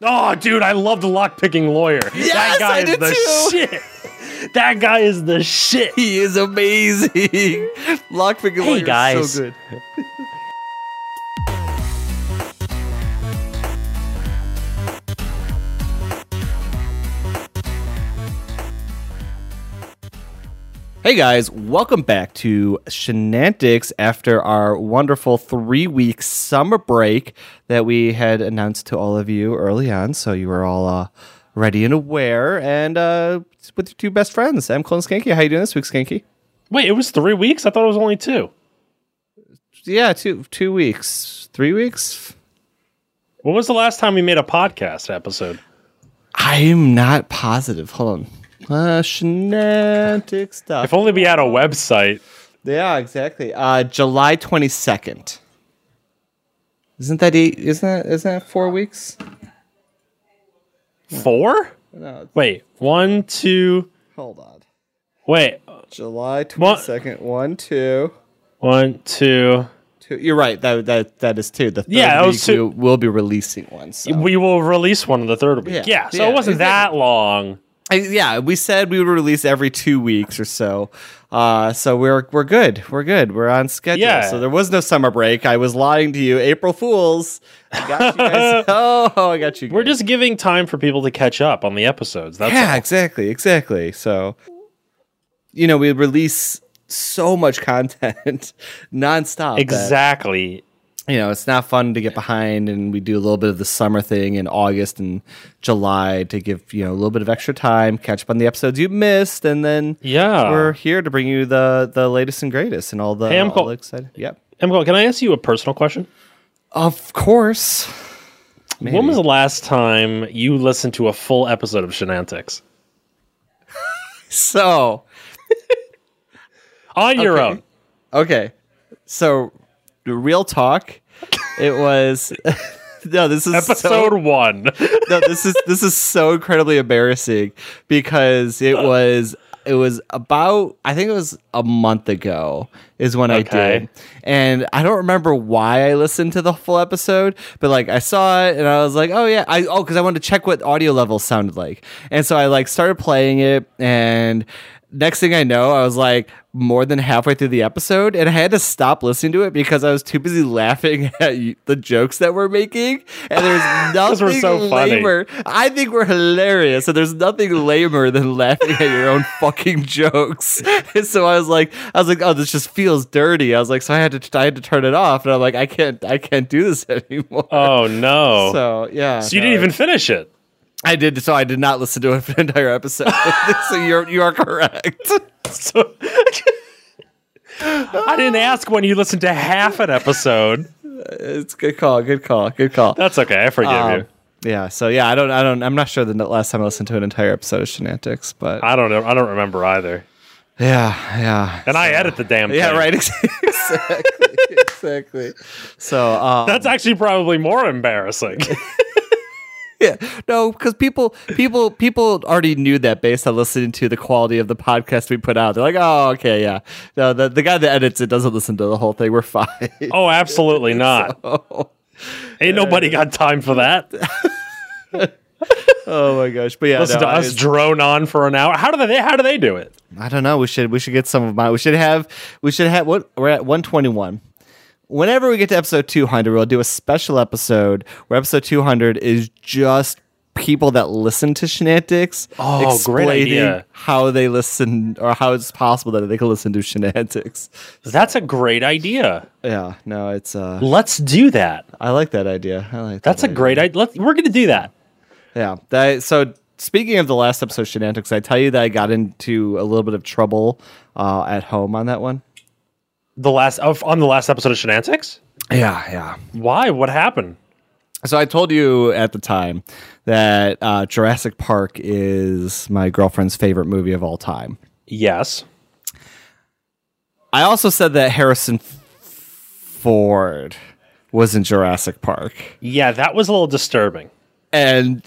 Oh, dude, I love the lockpicking lawyer. Yes, that guy I is did the too. shit. That guy is the shit. He is amazing. Lockpicking Hey, lawyer is so good. Hey guys, welcome back to Shenantics after our wonderful three week summer break that we had announced to all of you early on. So you were all uh, ready and aware. And uh, with your two best friends, I'm and Skanky. How you doing this week, Skanky? Wait, it was three weeks? I thought it was only two. Yeah, two two weeks, three weeks. When was the last time we made a podcast episode? I'm not positive. Hold on. Uh, Shenantic stuff. If only we had a website. yeah, exactly. Uh, July twenty second. Isn't that eight? Isn't that isn't that four weeks? Four? No. Wait, one, two, Hold on. wait, July twenty second. One, two, one, two. two. You're right. That that that is two. The third Yeah, that week was two. We'll, we'll be releasing one. So. We will release one in the third week. Yeah, Yeah, so yeah, it wasn't that long. Yeah, we said we would release every two weeks or so. Uh, so we're we're good. We're good. We're on schedule. Yeah. So there was no summer break. I was lying to you. April Fools. I got you guys. oh, I got you. We're just giving time for people to catch up on the episodes. That's yeah, all. exactly, exactly. So, you know, we release so much content nonstop. that, exactly. You know, it's not fun to get behind, and we do a little bit of the summer thing in August and July to give you know a little bit of extra time, catch up on the episodes you missed, and then Yeah. we're here to bring you the the latest and greatest and all the Hey, I'm all excited. Yep, Emco, can I ask you a personal question? of course. When was the last time you listened to a full episode of Shenantics? So On your Okay. own. okay, so real talk. It was no. This is so- Episode one. no, this is this is so incredibly embarrassing because it uh. was it was about I think it was a month ago is when I did. And I don't remember why I listened to the full episode, but like I saw it and I was like, "Oh yeah, I oh cuz I wanted to check what audio levels sounded like." And so I like started playing it and next thing I know, I was like more than halfway through the episode, and I had to stop listening to it because I was too busy laughing at the jokes that we're making, and there's Those were nothing so funny. lamer. I think we're hilarious, and there's nothing lamer than laughing at your own fucking jokes. And so I was like, I was like, oh, this just feels dirty. I was like, so I had to, I had to turn it off, and I'm like, I can't, I can't do this anymore. Oh no. So, yeah, So you didn't even finish it. I did. So I did not listen to an entire episode. so you're you are correct. So I didn't ask when you listened to half an episode. It's good call. Good call. Good call. That's okay. I forgive Um, you. yeah. So yeah, I don't. I don't. I'm not sure the last time I listened to an entire episode of Shenantics, but I don't know. I don't remember either. yeah, yeah. And I edit the damn thing. yeah, right. Exactly. exactly. So um, That's actually probably more embarrassing. yeah. No, because people, people, people already knew that based on listening to the quality of the podcast we put out. They're like, oh, okay, yeah. No, the the guy that edits it doesn't listen to the whole thing. We're fine. oh, absolutely not. Ain't nobody got time for that. oh my gosh. But yeah, Listen no, to us drone on for an hour. How do they? How do they do it? I don't know. We should we should get some of my. We should have we should have what we're at one twenty one. Whenever we get to episode two hundred, we'll do a special episode where episode two hundred is just people that listen to Shenantics Oh, great explaining idea. how they listen or how it's possible that they can listen to Shenantics. That's a great idea. Yeah, no, it's uh, Let's do that. I like that idea. I like that. That's that a great idea. Let, we're going to do that. Yeah. That, so speaking of the last episode, Shenantics, I tell you that I got into a little bit of trouble uh, at home on that one. The last of on the last episode of Shenantics. Yeah, yeah. Why? What happened? So I told you at the time that uh, Jurassic Park is my girlfriend's favorite movie of all time. Yes. I also said that Harrison Ford was in Jurassic Park, Yeah, that was a little disturbing. and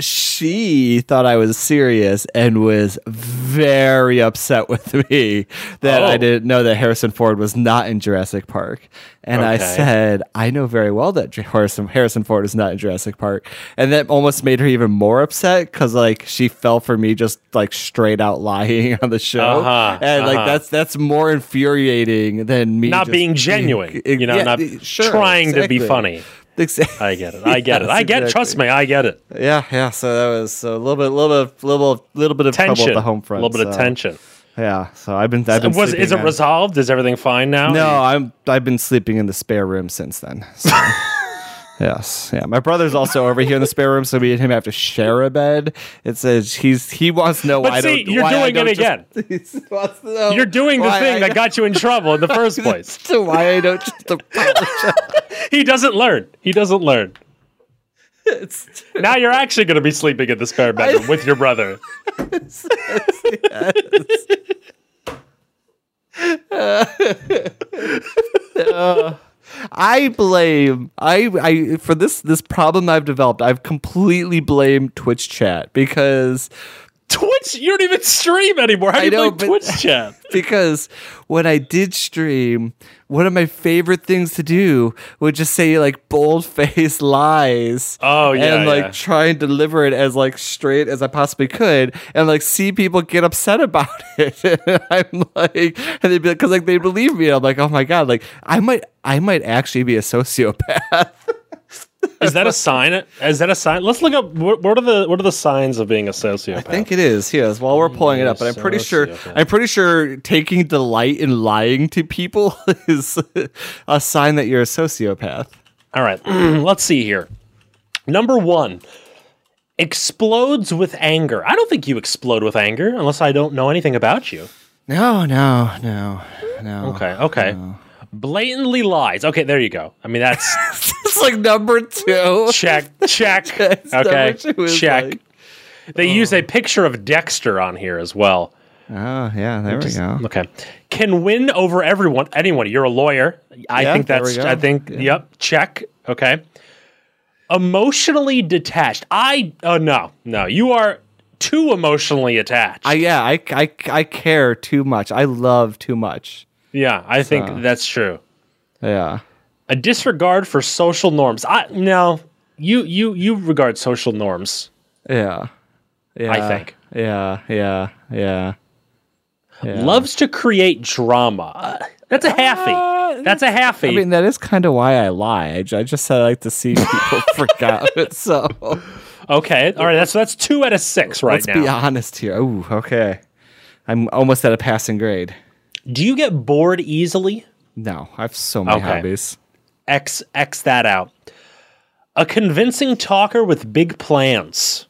she thought I was serious and was very upset with me that Oh. I didn't know that Harrison Ford was not in Jurassic Park. And I said, I know very well that Harrison, Harrison Ford is not in Jurassic Park. And that almost made her even more upset because like she fell for me just like straight out lying on the show. Uh-huh, and like uh-huh. that's that's more infuriating than me Not being genuine, you know, Yeah, not sure, trying to be funny. Exactly. I get it. I get it. I get. it. Trust me, I get it. Yeah, yeah. So that was a little bit, little bit, little, little bit of trouble Tension. at the home front. A little bit of tension. Yeah. So I've been, I've been. Was is it resolved? Is everything fine now? No, I'm. I've been sleeping in the spare room since then. So. yes. Yeah. My brother's also over here in the spare room, so me and him have to share a bed. It says he's he wants to know But why. I see, don't, you're why doing it just- wants You're doing the thing I that got you in trouble in the first place. to why I don't just apologize. He doesn't learn. He doesn't learn. Now you're actually going to be sleeping in the spare bedroom with your brother. I blame I I for this this problem I've developed. I've completely blamed Twitch chat because Twitch, you don't even stream anymore. How do I you know, play Twitch chat? because when I did stream, one of my favorite things to do would just say like bold faced lies. Oh, yeah, and like yeah. try and deliver it as like straight as I possibly could, and like see people get upset about it. and I'm like, and they'd be like, because like they believe me. I'm like, oh my god, like I might, I might actually be a sociopath. Is that a sign? Is that a sign? Let's look up. What, what are the what are the signs of being a sociopath? I think it is. Yes. While we're pulling it up, but I'm pretty sure. I'm pretty sure taking delight in lying to people is a sign that you're a sociopath. All right, let's see here. Number one, explodes with anger. I don't think you explode with anger unless I don't know anything about you. No, no, no, no. Okay, okay. Blatantly lies. Okay, there you go. I mean, that's it's like number two. check, check. Okay, number two is check. like- They use a oh. picture of Dexter on here as well. Oh yeah, there we go. Okay. Can win over everyone, anyone. You're a lawyer. I Yeah, think that's. I think, yep, check. Okay. Emotionally detached. I, oh, no, no. You are too emotionally attached. I yeah, I, I I care too much. I love too much. yeah, I think that's true. Yeah. A disregard for social norms. I, no, you, you, you regard social norms. Yeah. Yeah. I think. Yeah. Yeah. Yeah. Yeah. Loves to create drama. Uh, That's a halfie. that's a halfie. I mean, that is kind of why I lie. I, I just said I like to see people freak out. So okay. All right. That's that's two out of six right let's now. be honest here. Ooh, okay. I'm almost at a passing grade. Do you get bored easily? No, I have so many Okay. hobbies. X X that out. A convincing talker with big plans.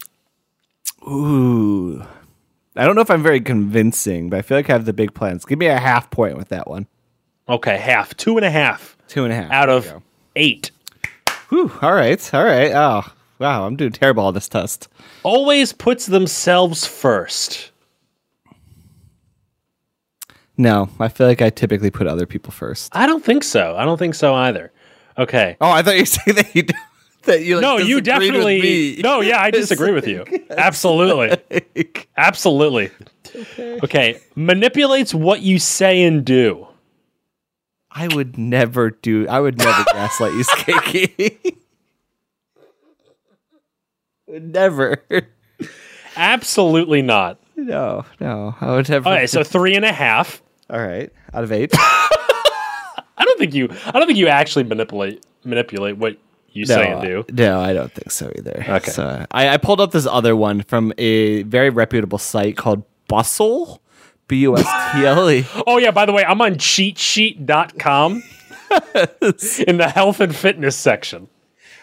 Ooh. I don't know if I'm very convincing, but I feel like I have the big plans. Give me a half point with that one. Okay, half, two and a half Two and a half. out There of eight. Whew, all right. All right. Oh, wow. I'm doing terrible on this test. Always puts themselves first. No, I feel like I typically put other people first. I don't think so. I don't think so either. Okay. Oh, I thought you were saying that you that you like, No, you disagreed with definitely. me. No, yeah, I disagree with you. Absolutely. Absolutely. Okay. okay, Manipulates what you say and do. I would never do. I would never gaslight you, Skanky. would never. Absolutely not. No, no. I would never. Okay, so three and a half. all right, out of eight. I don't think you. I don't think you actually manipulate manipulate what you say and do. No, I don't think so either. Okay. So I, I pulled up this other one from a very reputable site called Bustle. B U S T L E. Oh yeah, by the way, I'm on cheatsheet.com in the health and fitness section.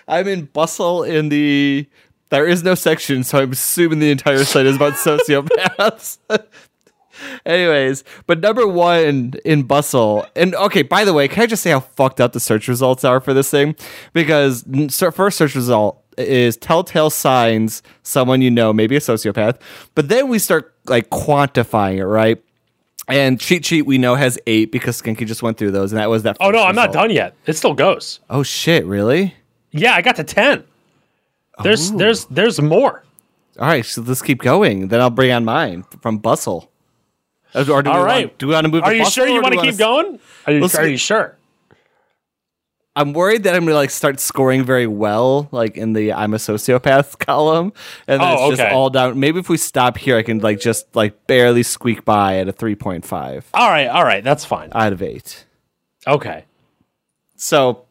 I'm in Bustle in the. There is no section, so I'm assuming the entire site is about sociopaths. Anyways, but number one in Bustle, and okay, by the way, can I just say how fucked up the search results are for this thing? Because first search result is telltale signs someone you know, maybe a sociopath, but then we start like quantifying it, right? And cheat sheet we know has eight because Skanky just went through those, and that was that. Oh no, I'm not done yet. It still goes. Oh shit! Really? Yeah, I got to ten. There's oh. there's there's more. All right, so let's keep going. Then I'll bring on mine from Bustle. Or do we want- do we want to move? Are to you Bustle sure you want to wanna keep going? Are you, are you sure? I'm worried that I'm gonna like start scoring very well, like in the I'm a sociopath column, and then Oh, it's just all down. Maybe if we stop here, I can like just like barely squeak by at a 3.5 All right, all right, that's fine. out of eight. Okay. So,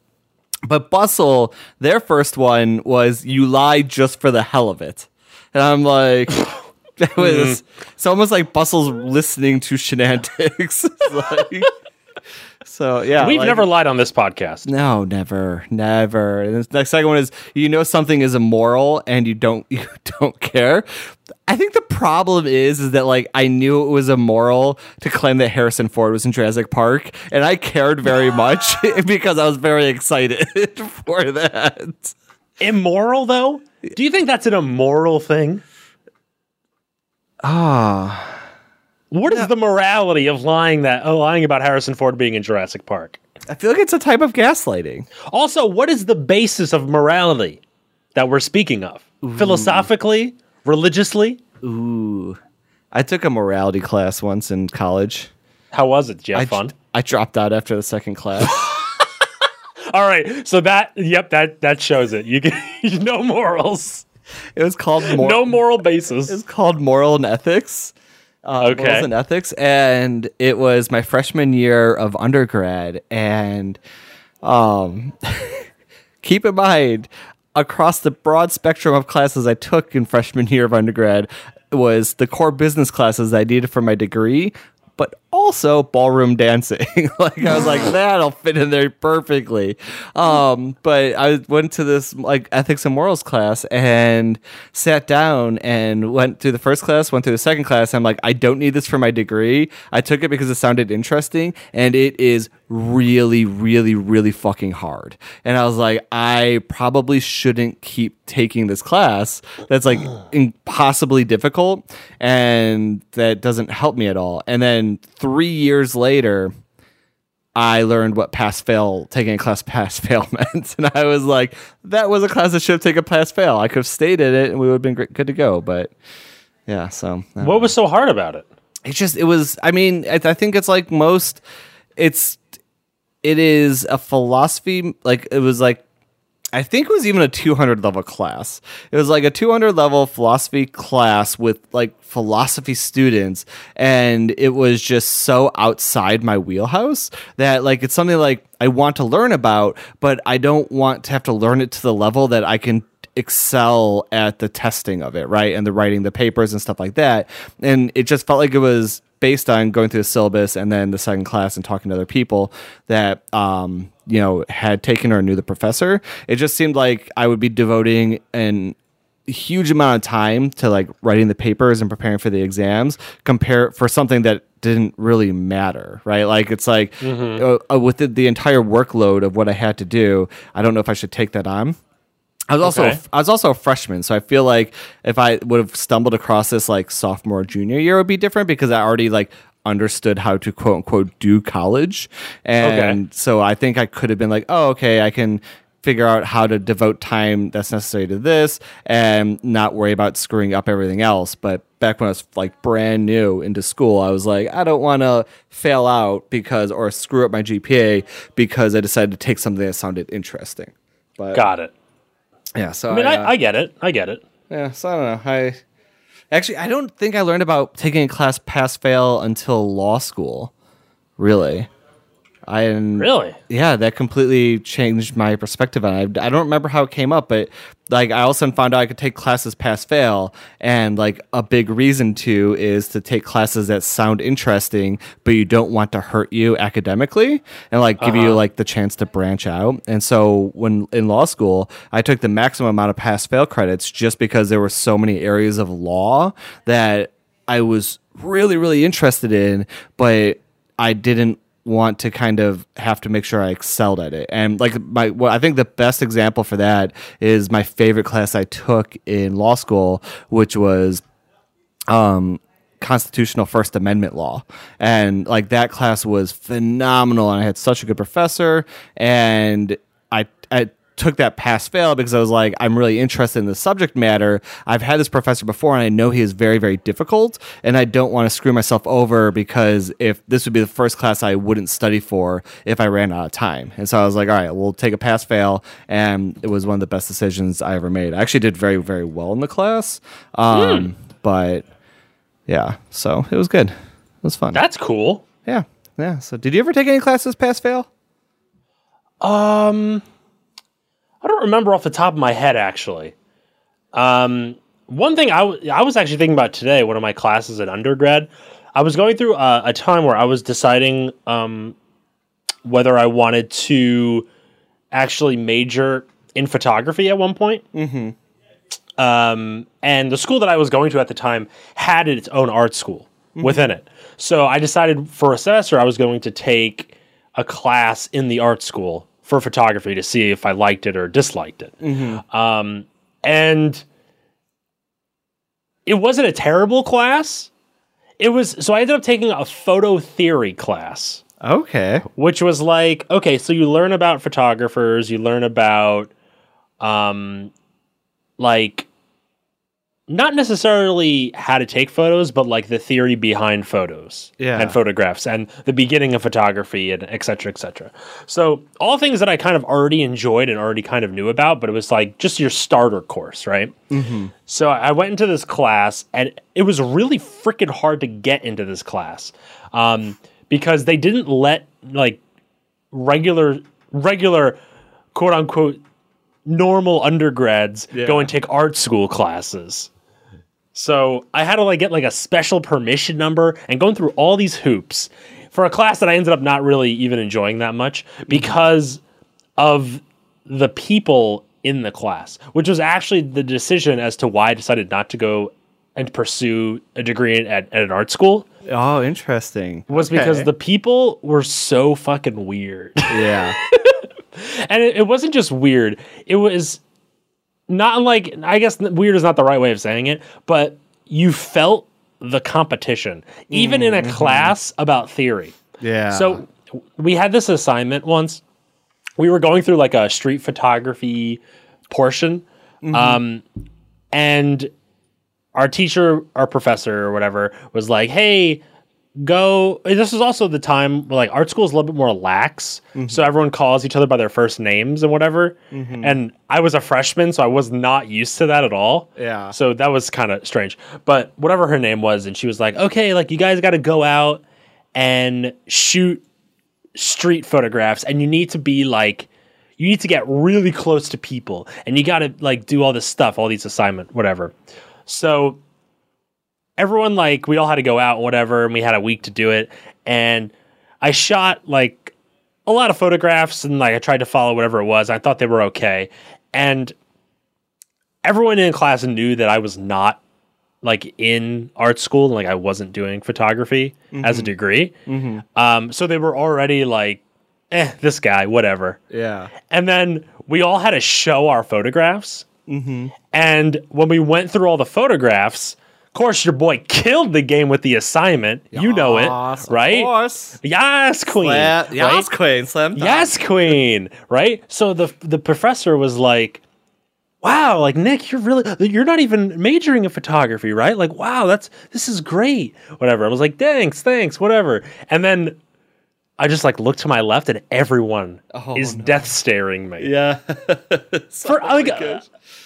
but Bustle, their first one was "You lie just for the hell of it," and I'm like, that was mm-hmm. it's almost like Bustle's listening to Shenantics. like, so yeah, We've like- never lied on this podcast. No, never, never. And the second one is you know something is immoral and you don't you don't care. I think the problem is is that like I knew it was immoral to claim that Harrison Ford was in Jurassic Park, and I cared very much because I was very excited for that. Immoral, though? Do you think that's an immoral thing? Ah, What is the morality of lying that oh, lying about Harrison Ford being in Jurassic Park? I feel like it's a type of gaslighting. Also, what is the basis of morality that we're speaking of? Philosophically, religiously? Ooh, I took a morality class once in college. How was it? Did you have I, fun? I dropped out after the second class. All right, so that yep, that that shows it. You get no morals, it was called mor- no moral basis. It's called Moral and Ethics. Uh, Okay. Morals and Ethics, and it was my freshman year of undergrad. And um, keep in mind, across the broad spectrum of classes I took in freshman year of undergrad, was the core business classes I needed for my degree. But also ballroom dancing. like I was like, that'll fit in there perfectly. Um, but I went to this like ethics and morals class and sat down and went through the first class, went through the second class. I'm like, I don't need this for my degree. I took it because it sounded interesting, and it is really, really, really fucking hard. And I was like, I probably shouldn't keep taking this class that's like impossibly difficult and that doesn't help me at all. And then three years later, I learned what pass fail, taking a class pass fail meant. And I was like, that was a class that should have taken a pass fail. I could have stayed in it and we would have been gr- good to go. But yeah, so What was so hard about it? it's just, it was, I mean, I, I think it's like most, it's, it is a philosophy, like, it was like, I think it was even a 200 level class. It was like a 200 level philosophy class with like philosophy students and it was just so outside my wheelhouse that like it's something like I want to learn about but I don't want to have to learn it to the level that I can excel at the testing of it, right? And the writing the papers and stuff like that. And it just felt like it was based on going through the syllabus and then the second class and talking to other people that um, you know had taken or knew the professor. It just seemed like I would be devoting an huge amount of time to like writing the papers and preparing for the exams compare for something that didn't really matter right like it's like uh, uh, with the, the entire workload of what i had to do i don't know if i should take that on I was also Okay. I was also a freshman, so I feel like if I would have stumbled across this like sophomore junior year, it would be different because I already like understood how to quote unquote do college, and Okay. so I think I could have been like, oh, okay, I can figure out how to devote time that's necessary to this and not worry about screwing up everything else. But back when I was like brand new into school, I was like, I don't want to fail out because or screw up my GPA because I decided to take something that sounded interesting. But Got it. Yeah, so I mean, uh, I, I get it. I get it. yeah, so I don't know. I actually I don't think I learned about taking a class pass fail until law school. Really, I Really? yeah, that completely changed my perspective on it. I, I don't remember how it came up, but like I also found out I could take classes pass fail, and like a big reason to is to take classes that sound interesting, but you don't want to hurt you academically, and like give you uh-huh. like the chance to branch out. And so when in law school, I took the maximum amount of pass fail credits just because there were so many areas of law that I was really really interested in, but I didn't want to kind of have to make sure I excelled at it. And like my well, I think the best example for that is my favorite class I took in law school, which was um constitutional first amendment law and like that class was phenomenal and i had such a good professor and i i took that pass fail because I was like, I'm really interested in the subject matter. I've had this professor before and I know he is very, very difficult. And I don't want to screw myself over because if this would be the first class I wouldn't study for if I ran out of time. And so I was like, all right, we'll take a pass fail. And it was one of the best decisions I ever made. I actually did very, very well in the class. Um, But yeah, so it was good. It was fun. That's cool. yeah. Yeah. So did you ever take any classes pass fail? Um, I don't remember off the top of my head actually. Um, one thing I, w- I was actually thinking about today, one of my classes at undergrad, I was going through a, a time where I was deciding um, whether I wanted to actually major in photography at one point. Mm-hmm. Um, and the school that I was going to at the time had its own art school within it. So I decided for a semester I was going to take a class in the art school for photography to see if I liked it or disliked it. Um, and it wasn't a terrible class. It was so I ended up taking a photo theory class Okay. which was like okay so you learn about photographers you learn about um like not necessarily how to take photos but like the theory behind photos Yeah. and photographs and the beginning of photography and et cetera, et cetera. so all things that i kind of already enjoyed and already kind of knew about but it was like just your starter course right so I went into this class, and it was really freaking hard to get into this class um, because they didn't let like regular, regular, quote unquote, normal undergrads go and take art school classes. So I had to like get like a special permission number and going through all these hoops for a class that I ended up not really even enjoying that much because of the people in the class, which was actually the decision as to why I decided not to go and pursue a degree at, at an art school Oh, interesting. was because the people were so fucking weird. yeah. and it, it wasn't just weird, it was not like, I guess weird is not the right way of saying it, but you felt the competition, even in a class about theory. Yeah. So we had this assignment once. We were going through like a street photography portion, um, and our teacher, our professor, or whatever, was like, "Hey, go." This is also the time where like art school is a little bit more lax, mm-hmm. so everyone calls each other by their first names and whatever. Mm-hmm. And I was a freshman, so I was not used to that at all. Yeah. So that was kind of strange. But whatever her name was, and she was like, "Okay, like you guys got to go out and shoot street photographs and you need to be like you need to get really close to people and you got to like do all this stuff all these assignment whatever so everyone like we all had to go out whatever and we had a week to do it and i shot like a lot of photographs and like i tried to follow whatever it was i thought they were okay and everyone in class knew that i was not like in art school like i wasn't doing photography as a degree um, so they were already like, eh, this guy, whatever. Yeah. And then we all had to show our photographs. Mm-hmm. And when we went through all the photographs, of course, your boy killed the game with the assignment. You know it, Yes, of right? course. Yes, queen. Right? yes, Queen. Slam dunk. Yes, queen. Right? So the the professor was like, "Wow, like Nick, you're really you're not even majoring in photography, right? Like, wow, that's this is great. Whatever." I was like, "Thanks, thanks, whatever." And then I just like look to my left and everyone Oh, is no. death staring me. Yeah. For like uh,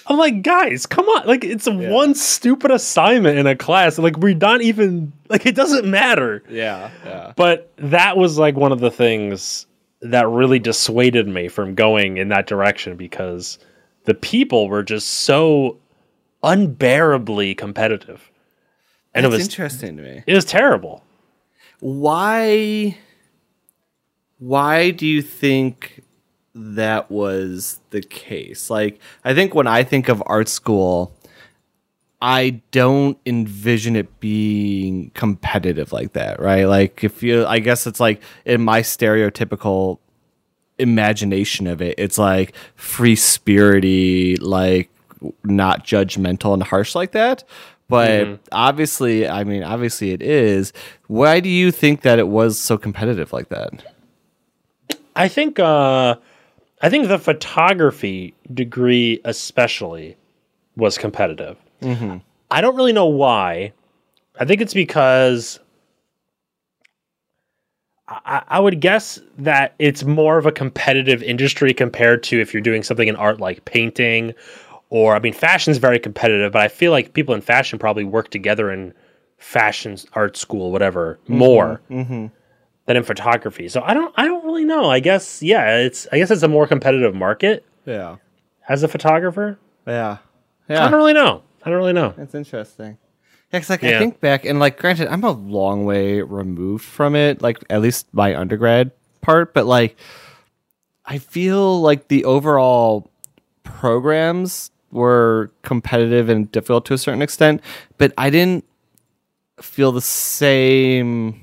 I'm like, "Guys, come on. Like it's one stupid assignment in a class. Like we're not even like it doesn't matter." yeah. Yeah. But that was like one of the things that really dissuaded me from going in that direction because the people were just so unbearably competitive. And It's it was interesting to me. it was terrible. Why? Why do you think that was the case? Like, I think when I think of art school, I don't envision it being competitive like that, right? Like, if you, I guess it's like in my stereotypical imagination of it, it's like free spirity, like not judgmental and harsh like that. But mm-hmm. obviously, I mean, obviously it is. Why do you think that it was so competitive like that? I think uh I think the photography degree, especially, was competitive. Mm-hmm. I don't really know why. I think it's because I, I would guess that it's more of a competitive industry compared to if you're doing something in art like painting or I mean fashion is very competitive, but I feel like people in fashion probably work together in fashion art school, whatever, mm-hmm. more mm-hmm. Than in photography. So I don't I don't really know. I guess yeah, it's I guess it's a more competitive market Yeah. as a photographer. Yeah. Yeah. I don't really know. I don't really know. That's interesting. Yeah, 'cause, like I Yeah. think back and like granted, I'm a long way removed from it, like at least my undergrad part, but like I feel like the overall programs were competitive and difficult to a certain extent, but I didn't feel the same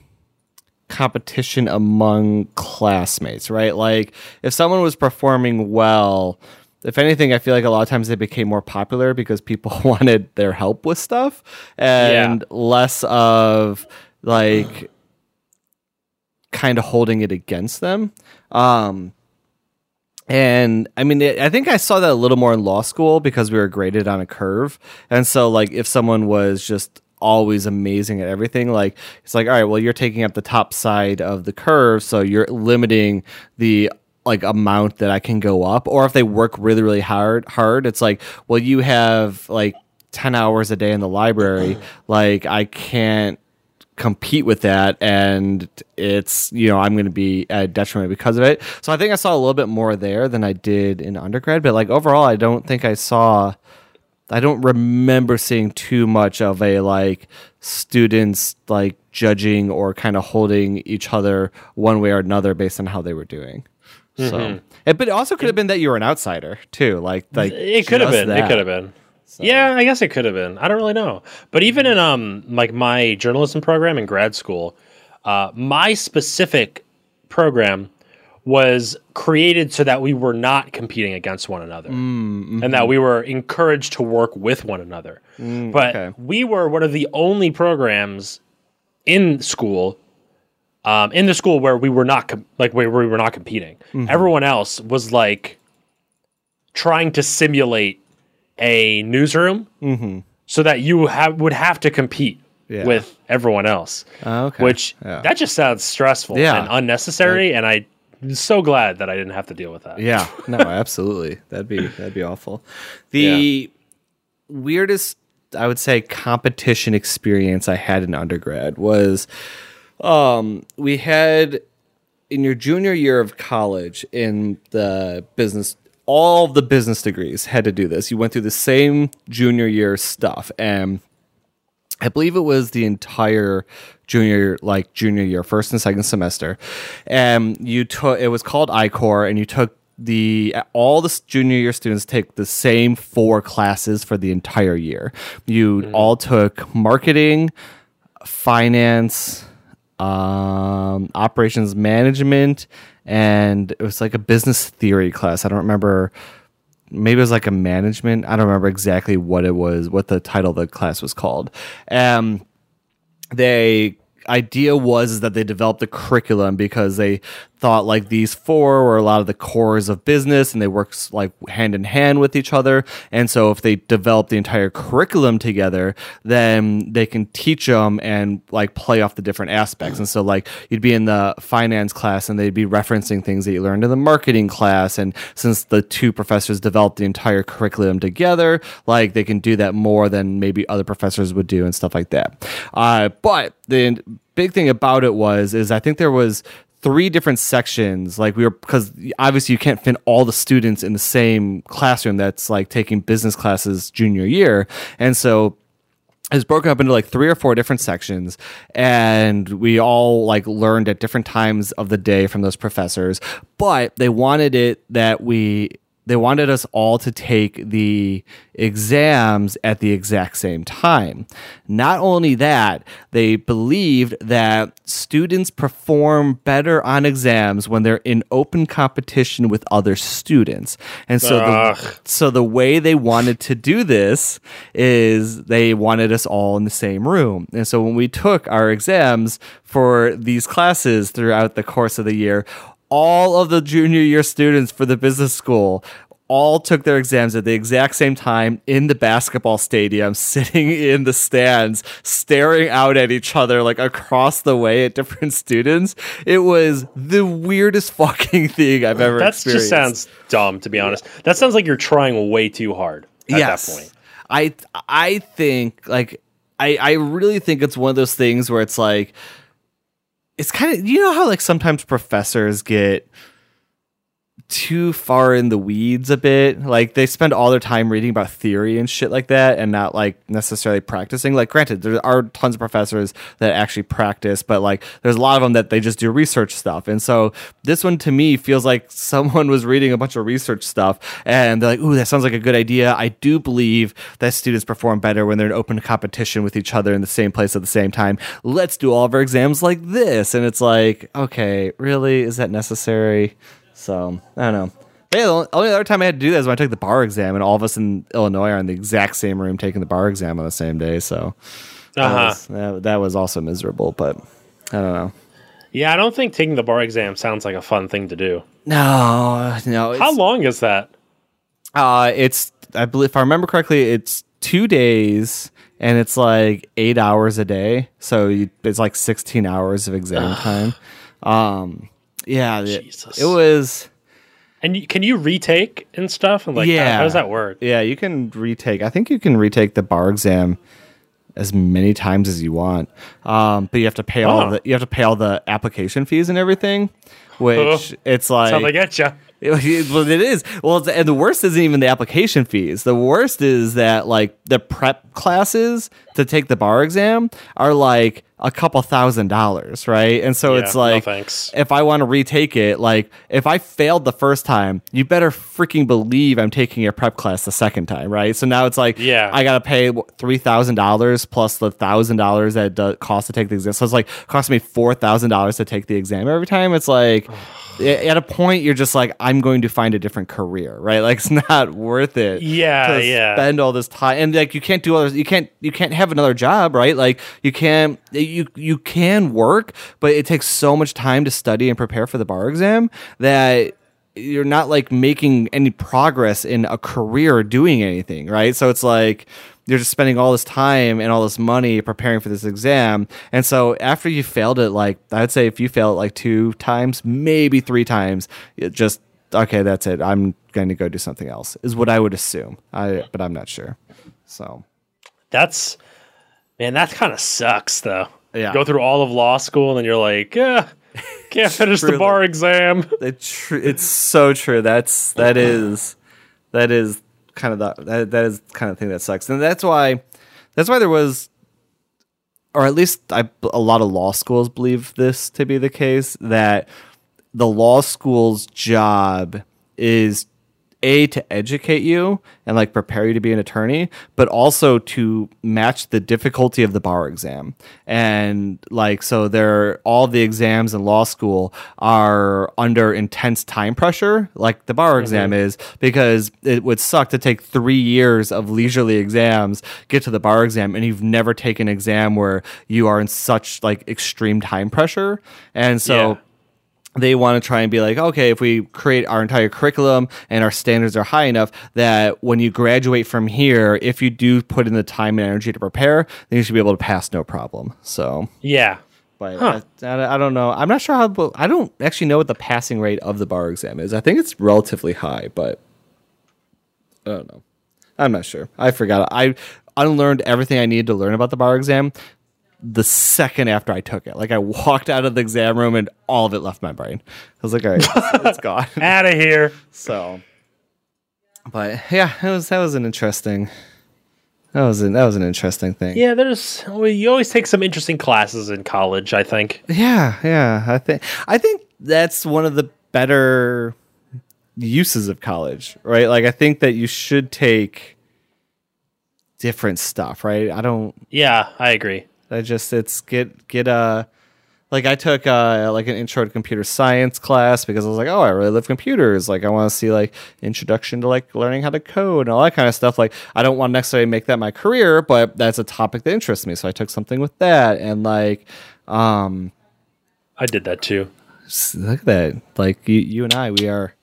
competition among classmates, right? Like if someone was performing well, if anything, I feel like a lot of times they became more popular because people wanted their help with stuff and less of like kind of holding it against them. Um, and I mean, it, I think I saw that a little more in law school because we were graded on a curve. And so, like, if someone was just always amazing at everything, like, it's like, all right, well, you're taking up the top side of the curve. So you're limiting the like amount that I can go up. Or if they work really, really hard, hard, it's like, well, you have like 10 hours a day in the library. Like, I can't compete with that and it's you know i'm going to be a detriment because of it so i think i saw a little bit more there than i did in undergrad but like overall i don't think i saw i don't remember seeing too much of a like students like judging or kind of holding each other one way or another based on how they were doing so it, but it also could have been that you were an outsider too like like It could have been. It could have been. Yeah, I guess it could have been. I don't really know. But even in um like my journalism program in grad school, uh, my specific program was created so that we were not competing against one another mm, mm-hmm. and that we were encouraged to work with one another. Mm, but okay. we were one of the only programs in school um, in the school where we were not com- like where we were not competing. Mm-hmm. Everyone else was like trying to simulate a newsroom mm-hmm. so that you have would have to compete Yeah. with everyone else. Oh, okay. Which Yeah. that just sounds stressful Yeah. and unnecessary, and I. am so glad that I didn't have to deal with that. Yeah, no, absolutely. That'd be that'd be awful. The weirdest, I would say, competition experience I had in undergrad was, um, we had in your junior year of college in the business. All the business degrees had to do this. You went through the same junior year stuff, and I believe it was the entire junior, like junior year, first and second semester. And you took it was called ICOR, and you took the all the junior year students take the same four classes for the entire year. You all took marketing, finance, um, operations management, and it was like a business theory class. I don't remember maybe it was like a management. I don't remember exactly what it was, what the title of the class was called. Um, they idea was is that they developed a curriculum because they thought like these four were a lot of the cores of business and they work like hand in hand with each other. And so if they develop the entire curriculum together then they can teach them and like play off the different aspects. And so like you'd be in the finance class and they'd be referencing things that you learned in the marketing class. And since the two professors developed the entire curriculum together like they can do that more than maybe other professors would do and stuff like that. Uh, but the big thing about it was is i think there was three different sections like we were because obviously you can't fit all the students in the same classroom that's like taking business classes junior year. And so it was broken up into like three or four different sections and we all like learned at different times of the day from those professors. But they wanted it that we they wanted us all to take the exams at the exact same time. Not only that, they believed that students perform better on exams when they're in open competition with other students. And so the, so the way they wanted to do this is they wanted us all in the same room. And so when we took our exams for these classes throughout the course of the year, all of the junior year students for the business school all took their exams at the exact same time in the basketball stadium, sitting in the stands, staring out at each other like across the way at different students. It was the weirdest fucking thing I've ever That just sounds dumb, to be honest. That sounds like you're trying way too hard at yes. that point. I I think like I I really think it's one of those things where it's like it's kind of you know how like sometimes professors get too far in the weeds a bit. Like they spend all their time reading about theory and shit like that and not like necessarily practicing. Like granted there are tons of professors that actually practice but like there's a lot of them that they just do research stuff. And so this one to me feels like someone was reading a bunch of research stuff and they're like ooh that sounds like a good idea. I do believe that students perform better when they're in open competition with each other in the same place at the same time. Let's do all of our exams like this. And it's like okay really? Is that necessary so I don't know. But yeah, the only- other time I had to do that is when I took the bar exam, and all of us in Illinois are in the exact same room taking the bar exam on the same day. So that, Uh-huh. was, that, that was also miserable. But I don't know. Yeah, I don't think taking the bar exam sounds like a fun thing to do. No, no. How long is that? Uh, it's I believe if I remember correctly, it's two days, and it's like eight hours a day. So you, it's like sixteen hours of exam time. Um, yeah, it- Jesus. it was. And can you retake and stuff? And like, how- Yeah. how, does that work? Yeah, you can retake. I think you can retake the bar exam as many times as you want. Um, but you have to pay all Oh. the you have to pay all the application fees and everything. Which it's That's how they get you. it, well, it is. Well, and the worst isn't even the application fees. The worst is that like the prep classes to take the bar exam are like a couple thousand dollars, right? And so Yeah, it's no like, thanks. if I want to retake it, like if I failed the first time, you better freaking believe I'm taking a prep class the second time, right? So now it's like, Yeah. I gotta pay three thousand dollars plus the thousand dollars that it costs to take the exam. So it's like cost me four thousand dollars to take the exam every time. It's like. At a point, you're just like, I'm going to find a different career, right? Like, it's not worth it. Yeah, to yeah. Spend all this time, and like, you can't do others. You can't, you can't have another job, right? Like, you can't, you you you can work, but it takes so much time to study and prepare for the bar exam that you're not like making any progress in a career doing anything, right? So it's like you're just spending all this time and all this money preparing for this exam. And so after you failed it, like I'd say if you fail it like two times, maybe three times, it just okay, that's it. I'm going to go do something else. Is what I would assume. I but I'm not sure. So That's man, that kind of sucks though. Yeah. Go through all of law school and then you're like, yeah, can't finish the bar exam. it tr- it's so true. That's that is that is kind of the that, that is kind of thing that sucks, and that's why that's why there was, or at least I a lot of law schools believe this to be the case that the law school's job is a to educate you and like prepare you to be an attorney but also to match the difficulty of the bar exam. And like so there all the exams in law school are under intense time pressure like the bar mm-hmm. exam is because it would suck to take three years of leisurely exams get to the bar exam and you've never taken an exam where you are in such like extreme time pressure. And so Yeah. They want to try and be like, okay, if we create our entire curriculum and our standards are high enough that when you graduate from here, if you do put in the time and energy to prepare, then you should be able to pass no problem. So, Yeah. but Huh. I, I, I don't know. I'm not sure how, I don't actually know what the passing rate of the bar exam is. I think it's relatively high, but I don't know. I'm not sure. I forgot. I unlearned everything I needed to learn about the bar exam the second after I took it. Like I walked out of the exam room and all of it left my brain. I was like, all right, it's, it's gone. Out of here. So, but yeah, it was that was an interesting. That was an, that was an interesting thing. Yeah, there's well, you always take some interesting classes in college, I think. Yeah, yeah. I think I think that's one of the better uses of college, right? Like I think that you should take different stuff, right? I don't Yeah, I agree. I just it's get get a like I took uh like an intro to computer science class because I was like, oh, I really love computers. Like I want to see like introduction to like learning how to code and all that kind of stuff. Like I don't want to necessarily make that my career, but that's a topic that interests me. So I took something with that and like um I did that too. Look at that. Like you, you and I, we are.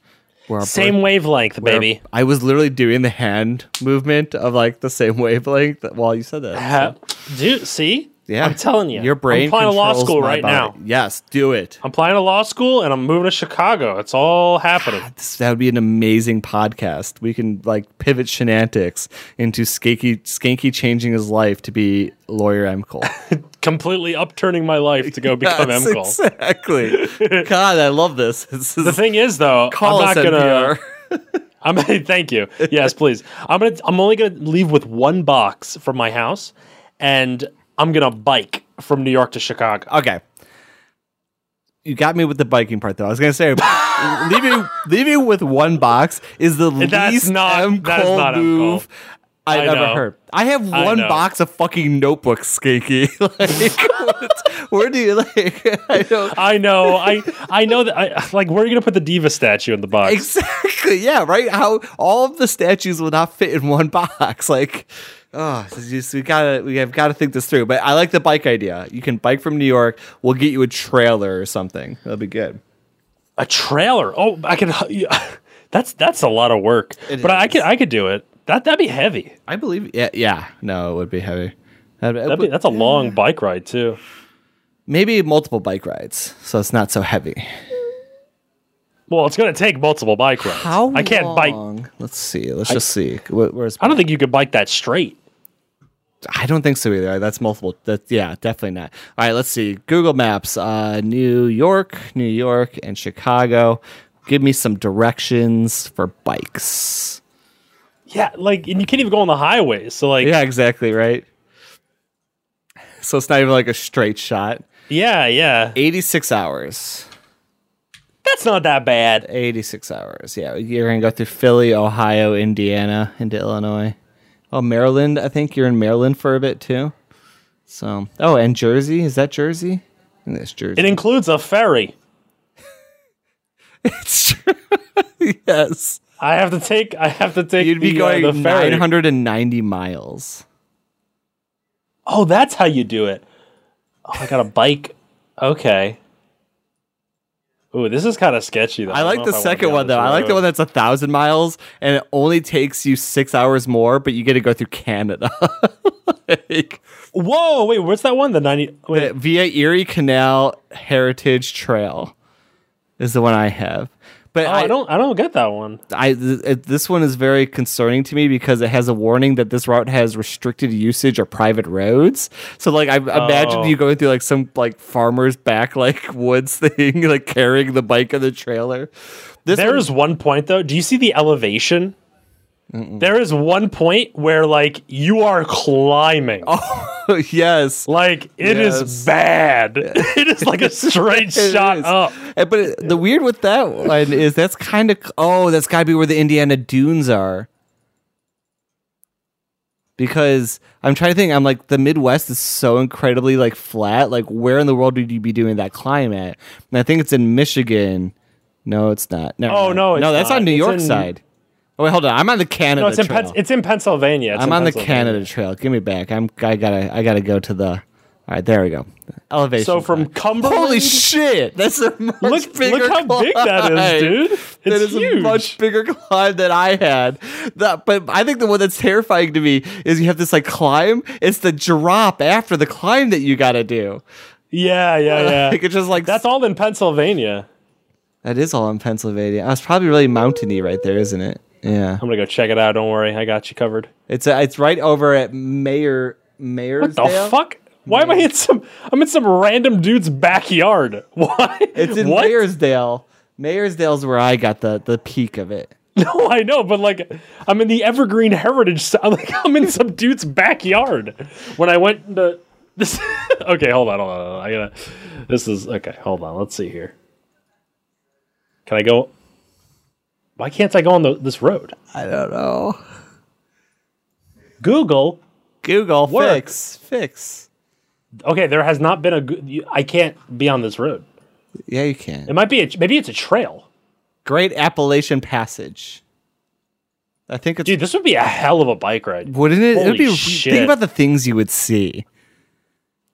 We're Same wavelength, baby. I was literally doing the hand movement of like the same wavelength while you said that. Ha- Dude, see? Yeah, I'm telling you. your brain. I'm applying to law school right now. Yes, do it. I'm applying to law school and I'm moving to Chicago. It's all happening. This, that would be an amazing podcast. We can like pivot shenantics into Skanky, Skanky changing his life to be lawyer M. Cole. Completely upturning my life to go become Yes, MCOL. Exactly. God, I love this. This is The thing is, though, I'm not gonna. I'm thank you. Yes, please. I'm gonna. I'm only gonna leave with one box from my house, and I'm gonna bike from New York to Chicago. Okay. You got me with the biking part though. I was gonna say leaving leaving with one box is the That's least not- M. Cole not move I've I ever heard. I have I one know. box of fucking notebooks, Skanky. like, where do you like? I don't. I know. I I know that. I like. Where are you gonna put the diva statue in the box? Exactly. Yeah. Right. How all of the statues will not fit in one box. Like, oh, just, we gotta we have got to think this through. But I like the bike idea. You can bike from New York. We'll get you a trailer or something. That'll be good. A trailer. Oh, I can. That's that's a lot of work. It but I is. could I could do it. That that'd be heavy. I believe. Yeah. Yeah. No, it would be heavy. That'd- That'd be, that's a long bike ride too. maybe multiple bike rides, so it's not so heavy. Well, it's gonna take multiple bike rides. How I can't bike. Let's see. Let's just see. Where- Where's I don't think you could bike that straight. I don't think so either. That's multiple. That's yeah, definitely not. All right, let's see. Google Maps. Uh, New York, New York, and Chicago. Give me some directions for bikes. Yeah, like and you can't even go on the highways. So like, Yeah, exactly right. So it's not even like a straight shot. yeah, yeah. Eighty-six hours. That's not that bad. Eighty-six hours. Yeah, you're gonna go through Philly, Ohio, Indiana, into Illinois. Oh, Maryland. I think you're in Maryland for a bit too. So, oh, and Jersey. Is that Jersey? Think that's Jersey. It includes a ferry. It's true. yes. I have to take. I have to take. You'd be the, uh, going ferry. 990 miles. Oh, that's how you do it. Oh, I got a bike. Okay. Ooh, this is kind of sketchy though. I don't like the second one though. I like the one that's a thousand miles and it only takes you six hours more, but you get to go through Canada. like, Whoa, wait, what's that one? The ninety. Wait, via Erie Canal Heritage Trail is the one I have. But oh, I, I don't. I don't get that one. I th- it- this one is very concerning to me because it has a warning that this route has restricted usage or private roads. So like I imagine Oh. you going through like some like farmer's back like woods thing, like carrying the bike on the trailer. This There one- is one point though. Do you see the elevation? There is one point where like you are climbing. oh yes. Like it is Yes. bad. it is like a straight shot is. up. Eh, But it- the weird with that one is that's kind of oh that's got to be where the Indiana Dunes are. Because I'm trying to think, I'm like the Midwest is so incredibly like flat. Like where in the world would you be doing that climb at? And I think it's in Michigan. No, it's not. Never Oh, mind. no, it's no, that's not. on New It's York in- side. Oh wait, hold on. I'm on the Canada No, it's in trail. Pen- it's in Pennsylvania. It's I'm in on the Canada trail. Give me back. I'm I gotta I gotta go to the. All right, there we go. Elevation. So from climb. Cumberland, Holy shit! That's a much look, bigger look how big that is, dude. It's that is huge. a much bigger climb than I had. That, but I think the one that's terrifying to me is you have this like climb. It's the drop after the climb that you got to do. yeah, yeah, yeah. Like it's just like That's all in Pennsylvania. that is all in Pennsylvania. Oh, it's probably really mountainy right there, isn't it? Yeah, I'm gonna go check it out. Don't worry, I got you covered. it's uh, it's right over at Mayor Mayor's. The fuck? Why am I in some? I'm in some random dude's backyard. Why? It's in what? Meyersdale. Meyersdale's where I got the the peak of it. No, I know, but like, I'm in the Evergreen Heritage. I'm like, I'm in some dude's backyard. When I went to this, okay, hold on, hold on, hold on. I gotta. This is okay. Hold on. Let's see here. Can I go? Why can't I go on the, this road? I don't know. Google. Google Work. fix fix. Okay, there has not been a. Go- you- I can't be on this road. Yeah, you can. It might be. A, maybe it's a trail. Great Appalachian Passage. I think it's Dude, this would be a hell of a bike ride. wouldn't it? It'd holy be shit. think about the things you would see.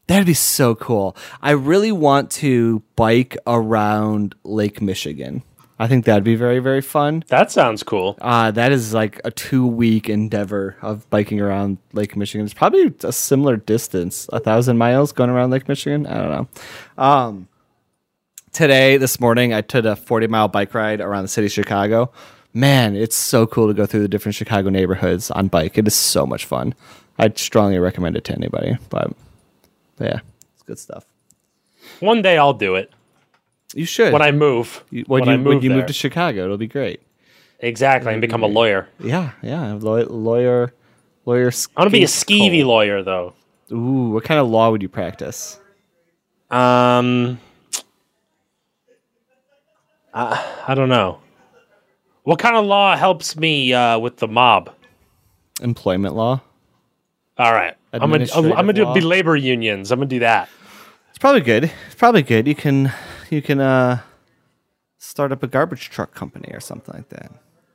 That'd be so cool. I really want to bike around Lake Michigan. I think that'd be very, very fun. That sounds cool. Uh, that is like a two week endeavor of biking around Lake Michigan. It's probably a similar distance, a thousand miles going around Lake Michigan. I don't know. Um, today, this morning, I took a 40 mile bike ride around the city of Chicago. Man, it's so cool to go through the different Chicago neighborhoods on bike. It is so much fun. I'd strongly recommend it to anybody. But yeah, it's good stuff. One day I'll do it You should. when I move. You- when, when you, when move you move to Chicago, it'll be great. exactly and become a lawyer. Yeah, yeah. Law- lawyer, lawyer. I want to be a skeevy Cole. lawyer though. Ooh, what kind of law would you practice? Um, I, I don't know. What kind of law helps me uh, with the mob? Employment law. All right, I'm gonna I'm gonna do be labor unions. I'm gonna do that. It's probably good. It's probably good. You can you can uh start up a garbage truck company or something like that.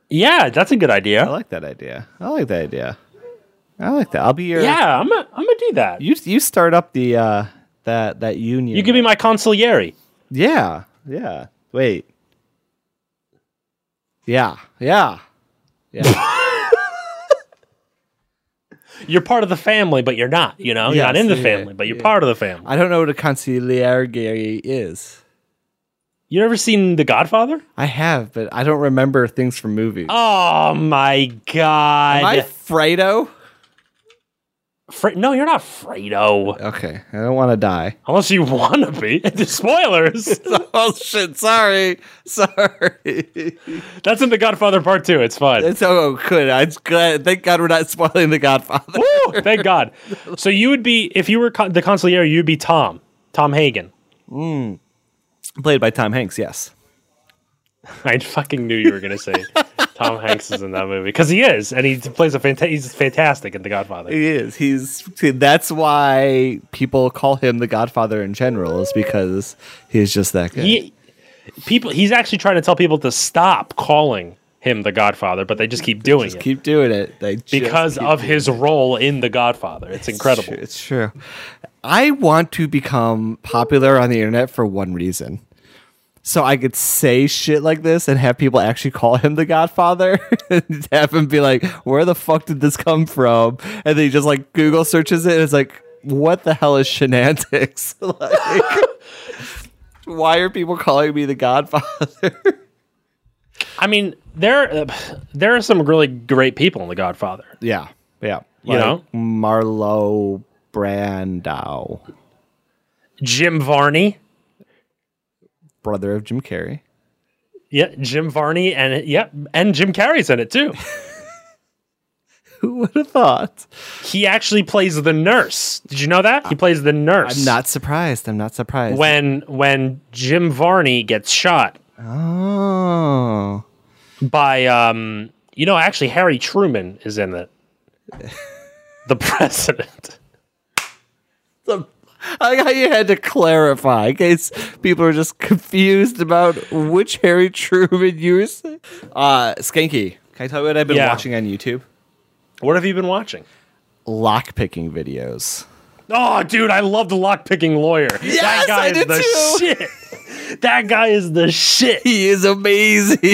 Yeah, that's a good idea. I like that idea. I like that idea. I like that. I'll be your Yeah, I'm gonna I'm gonna do that. You you start up the uh that that union. You give me my consigliere. Yeah. Yeah. Wait. Yeah. Yeah. Yeah. You're part of the family, but you're not. You know, you're not Yes, in the yeah, family, but you're yeah. part of the family. I don't know what a consigliere is. You ever seen The Godfather? I have, but I don't remember things from movies. Oh my god! Am I Fredo? Fre- no, you're not Fredo. Okay, I don't want to die. Unless you want to be. Spoilers. oh shit! Sorry, sorry. That's in The Godfather Part 2. It's fun. It's oh good. I'm glad. Thank God we're not spoiling the Godfather. Woo, thank God. So you would be, if you were con- the consigliere, you'd be Tom. Tom Hagen. Hmm. Played by Tom Hanks. Yes. I fucking knew you were going to say Tom Hanks is in that movie. Because he is. And he plays a fanta- he's fantastic in The Godfather. He is. He's. That's why people call him the Godfather in general, is because he's just that good. He, people, he's actually trying to tell people to stop calling him the Godfather, but they just keep doing just it. keep doing it. They because of his role in The Godfather. It's incredible. It's true. I want to become popular on the internet for one reason. So I could say shit like this and have people actually call him the Godfather and have him be like, where the fuck did this come from? And then he just like Google searches it and it's like, what the hell is Shenantics?" like, why are people calling me the Godfather? I mean, there uh, there are some really great people in The Godfather. yeah. Yeah. You know? Marlon Brando, Jim Varney. Brother of Jim Carrey. Yeah, Jim Varney and yep, and Jim Carrey's in it too. Who would have thought? He actually plays the nurse. Did you know that? He plays the nurse. I'm not surprised. I'm not surprised. when when Jim Varney gets shot Oh. by um you know actually Harry Truman is in it. the president. So, I how you had to clarify in case people are just confused about which Harry Truman you were saying. Uh, Skanky, can I tell you what I've been Yeah. watching on YouTube? What have you been watching? Lockpicking videos. Oh, dude, I love the lockpicking lawyer. Yes, that guy I is did the shit. That guy is the shit. He is amazing.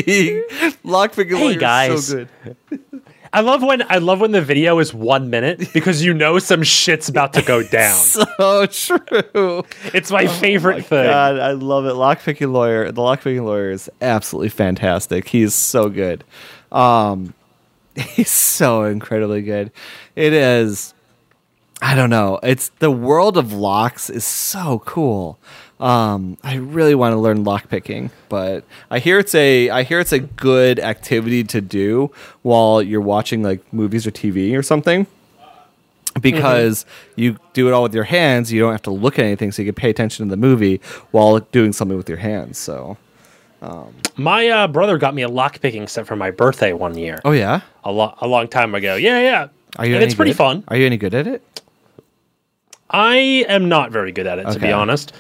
Lockpicking Hey, lawyer is guys. so good. I love when I love when the video is one minute because you know some shit's about to go down. So true. It's my favorite thing. God, I love it. Lockpicking lawyer. The lockpicking lawyer is absolutely fantastic. He's so good. Um, he's so incredibly good. It is. I don't know. It's the world of locks is so cool. Um, I really want to learn lockpicking, but I hear it's a I hear it's a good activity to do while you're watching like movies or TV or something because you do it all with your hands. You don't have to look at anything, so you can pay attention to the movie while doing something with your hands. So, My uh, brother got me a lockpicking set for my birthday one year, oh yeah, a, lo- a long time ago. Yeah, yeah. are you? and it's pretty good? fun. Are you any good at it? I am not very good at it, to be honest.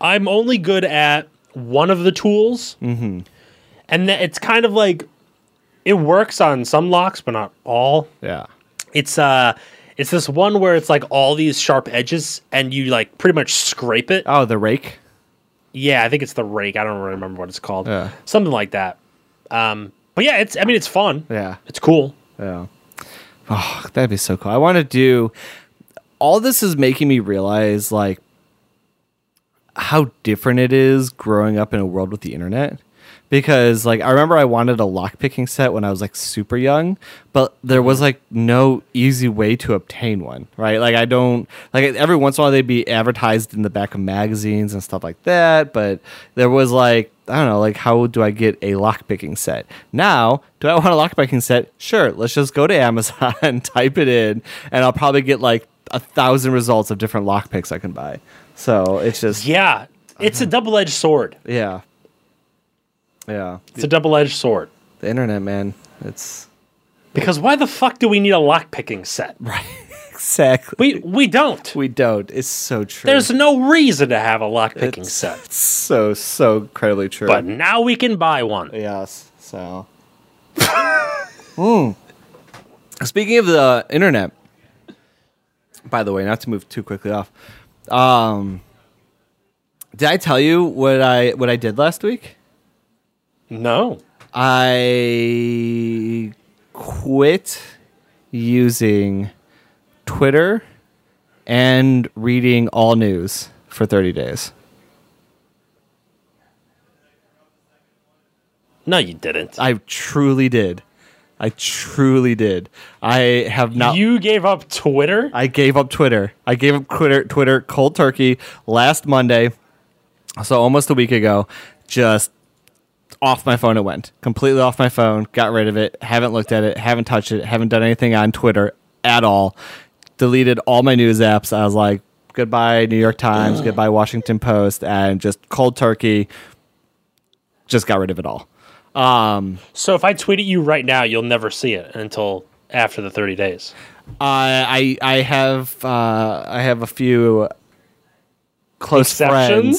I'm only good at one of the tools, mm-hmm. and th- it's kind of like it works on some locks, but not all. Yeah. It's uh, It's this one where it's like all these sharp edges, and you like pretty much scrape it. Oh, the rake. Yeah, I think it's the rake. I don't really remember what it's called. Yeah. Something like that. Um, but yeah, it's. I mean, it's fun. Yeah. It's cool. Yeah. Oh, that'd be so cool. I want to do. All this is making me realize like how different it is growing up in a world with the internet. Because like I remember I wanted a lockpicking set when I was like super young, but there was like no easy way to obtain one, right? Like I don't like every once in a while they'd be advertised in the back of magazines and stuff like that, but there was like I don't know, like how do I get a lockpicking set? Now, do I want a lockpicking set? Sure, let's just go to Amazon, and type it in, and I'll probably get like a thousand results of different lockpicks I can buy. So it's just Yeah, it's a double edged sword. yeah. Yeah. It's a double edged sword. The internet, man. It's Because why the fuck do we need a lock picking set? right. exactly. We we don't. We don't. It's so true. There's no reason to have a lock picking It's- set. so so incredibly true. But now we can buy one. yes. So. Hmm. Speaking of the internet, by the way, not to move too quickly off. Um, did I tell you what I what I did last week? No. I quit using Twitter and reading all news for 30 days. No, you didn't. I truly did. I truly did. I have not. You gave up Twitter? I gave up Twitter. I gave up Twitter, Twitter cold turkey last Monday, so almost a week ago. Just off my phone, it went completely off my phone. Got rid of it. Haven't looked at it. Haven't touched it. Haven't done anything on Twitter at all. Deleted all my news apps. I was like, goodbye New York Times, goodbye Washington Post, and just cold turkey. Just got rid of it all. Um, So if I tweet at you right now, you'll never see it until after the 30 days. I I I have uh, I have a few close Exceptions?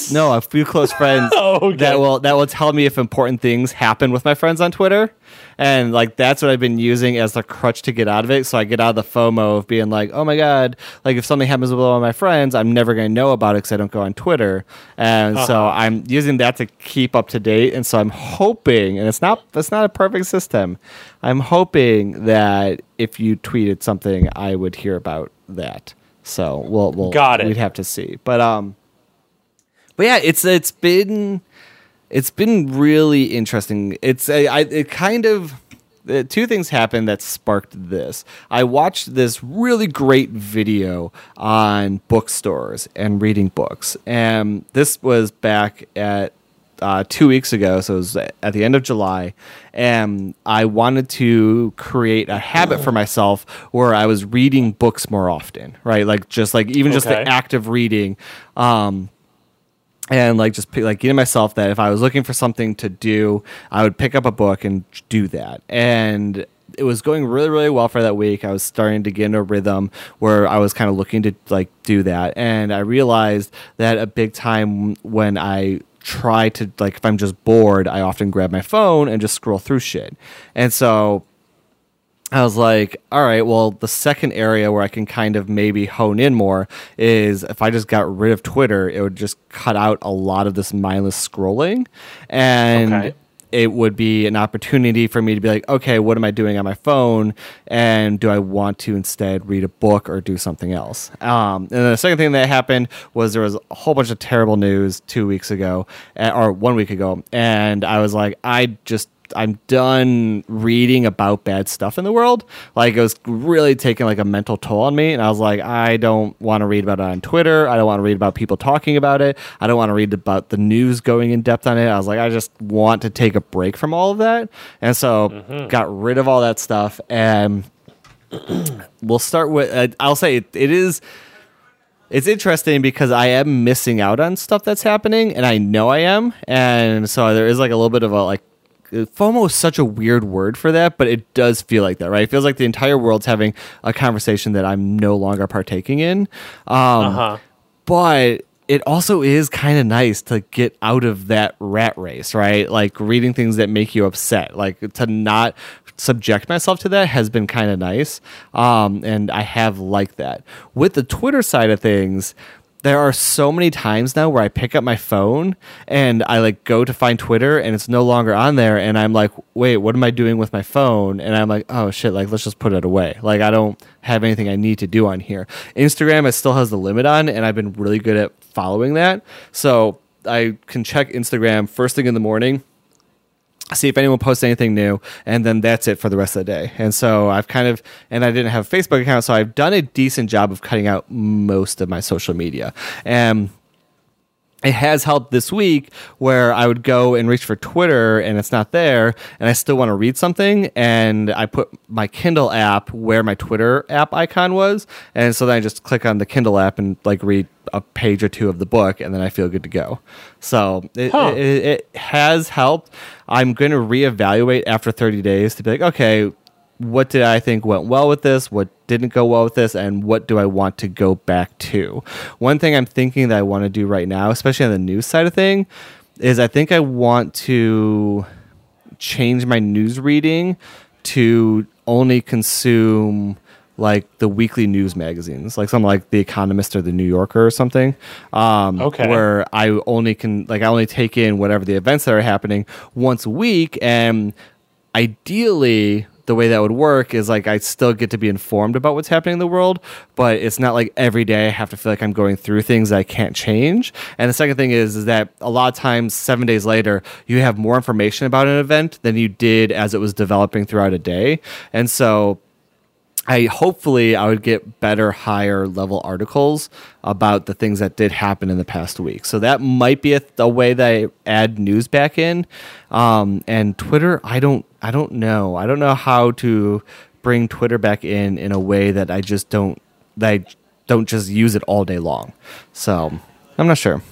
friends. No, a few close friends Oh, okay. that will that will tell me if important things happen with my friends on Twitter, and like that's what I've been using as the crutch to get out of it. So I get out of the FOMO of being like, oh my god, like if something happens with one of my friends, I'm never going to know about it because I don't go on Twitter, and so Uh-huh. I'm using that to keep up to date. And so I'm hoping, and it's not it's not a perfect system. I'm hoping that if you tweeted something, I would hear about that. So we'll we'll Got it. We'd have to see, but um, but yeah, it's it's been it's been really interesting. It's a, I, it kind of two things happened that sparked this. I watched this really great video on bookstores and reading books, and this was back at uh, two weeks ago, so it was at the end of July, and I wanted to create a habit for myself where I was reading books more often, right? Like just like even just the act of reading. Um, and like just like getting myself that if I was looking for something to do, I would pick up a book and do that. And it was going really really well for that week. I was starting to get in a rhythm where I was kind of looking to like do that, and I realized that a big time when I try to like if I'm just bored, I often grab my phone and just scroll through shit. And so I was like, all right, well, the second area where I can kind of maybe hone in more is if I just got rid of Twitter, it would just cut out a lot of this mindless scrolling. And Okay. it would be an opportunity for me to be like, okay, what am I doing on my phone? And do I want to instead read a book or do something else? Um, and then the second thing that happened was there was a whole bunch of terrible news two weeks ago, uh, or one week ago. And I was like, I just I'm done reading about bad stuff in the world. Like it was really taking like a mental toll on me, and I was like, I don't want to read about it on Twitter. I don't want to read about people talking about it. I don't want to read about the news going in depth on it. I was like, I just want to take a break from all of that, and so got rid of all that stuff. And we'll start with. Uh, I'll say it, it is it's interesting because I am missing out on stuff that's happening, and I know I am, and so there is like a little bit of a like. FOMO is such a weird word for that, but it does feel like that, right? It feels like the entire world's having a conversation that I'm no longer partaking in. Um, Uh huh. but it also is kind of nice to get out of that rat race, right? Like reading things that make you upset, like to not subject myself to that has been kind of nice. Um, and I have liked that. With the Twitter side of things, there are so many times now where I pick up my phone and I like go to find Twitter and it's no longer on there and I'm like, wait, what am I doing with my phone? And I'm like, oh shit, like let's just put it away. Like I don't have anything I need to do on here. Instagram it still has the limit on and I've been really good at following that. So I can check Instagram first thing in the morning see if anyone posts anything new and then that's it for the rest of the day. And so i've kind of and i didn't have a facebook account so i've done a decent job of cutting out most of my social media. And it has helped this week where I would go and reach for Twitter and it's not there and I still want to read something and I put my Kindle app where my Twitter app icon was and so then I just click on the Kindle app and like read a page or two of the book and then I feel good to go. So it, Huh. it, it has helped. I'm going to reevaluate after 30 days to be like, okay, what did I think went well with this? What didn't go well with this? And what do I want to go back to? One thing I'm thinking that I want to do right now, especially on the news side of thing, is I think I want to change my news reading to only consume like the weekly news magazines, like something like The Economist or The New Yorker or something. Um, Okay. Where I only can like I only take in whatever the events that are happening once a week, and ideally the way that would work is like I still get to be informed about what's happening in the world, but it's not like every day I have to feel like I'm going through things that I can't change. And the second thing is is that a lot of times 7 days later you have more information about an event than you did as it was developing throughout a day. And so I hopefully I would get better, higher level articles about the things that did happen in the past week. So that might be a, a way that I add news back in. Um, and Twitter, I don't, I don't know. I don't know how to bring Twitter back in in a way that I just don't, that I don't just use it all day long. So I'm not sure.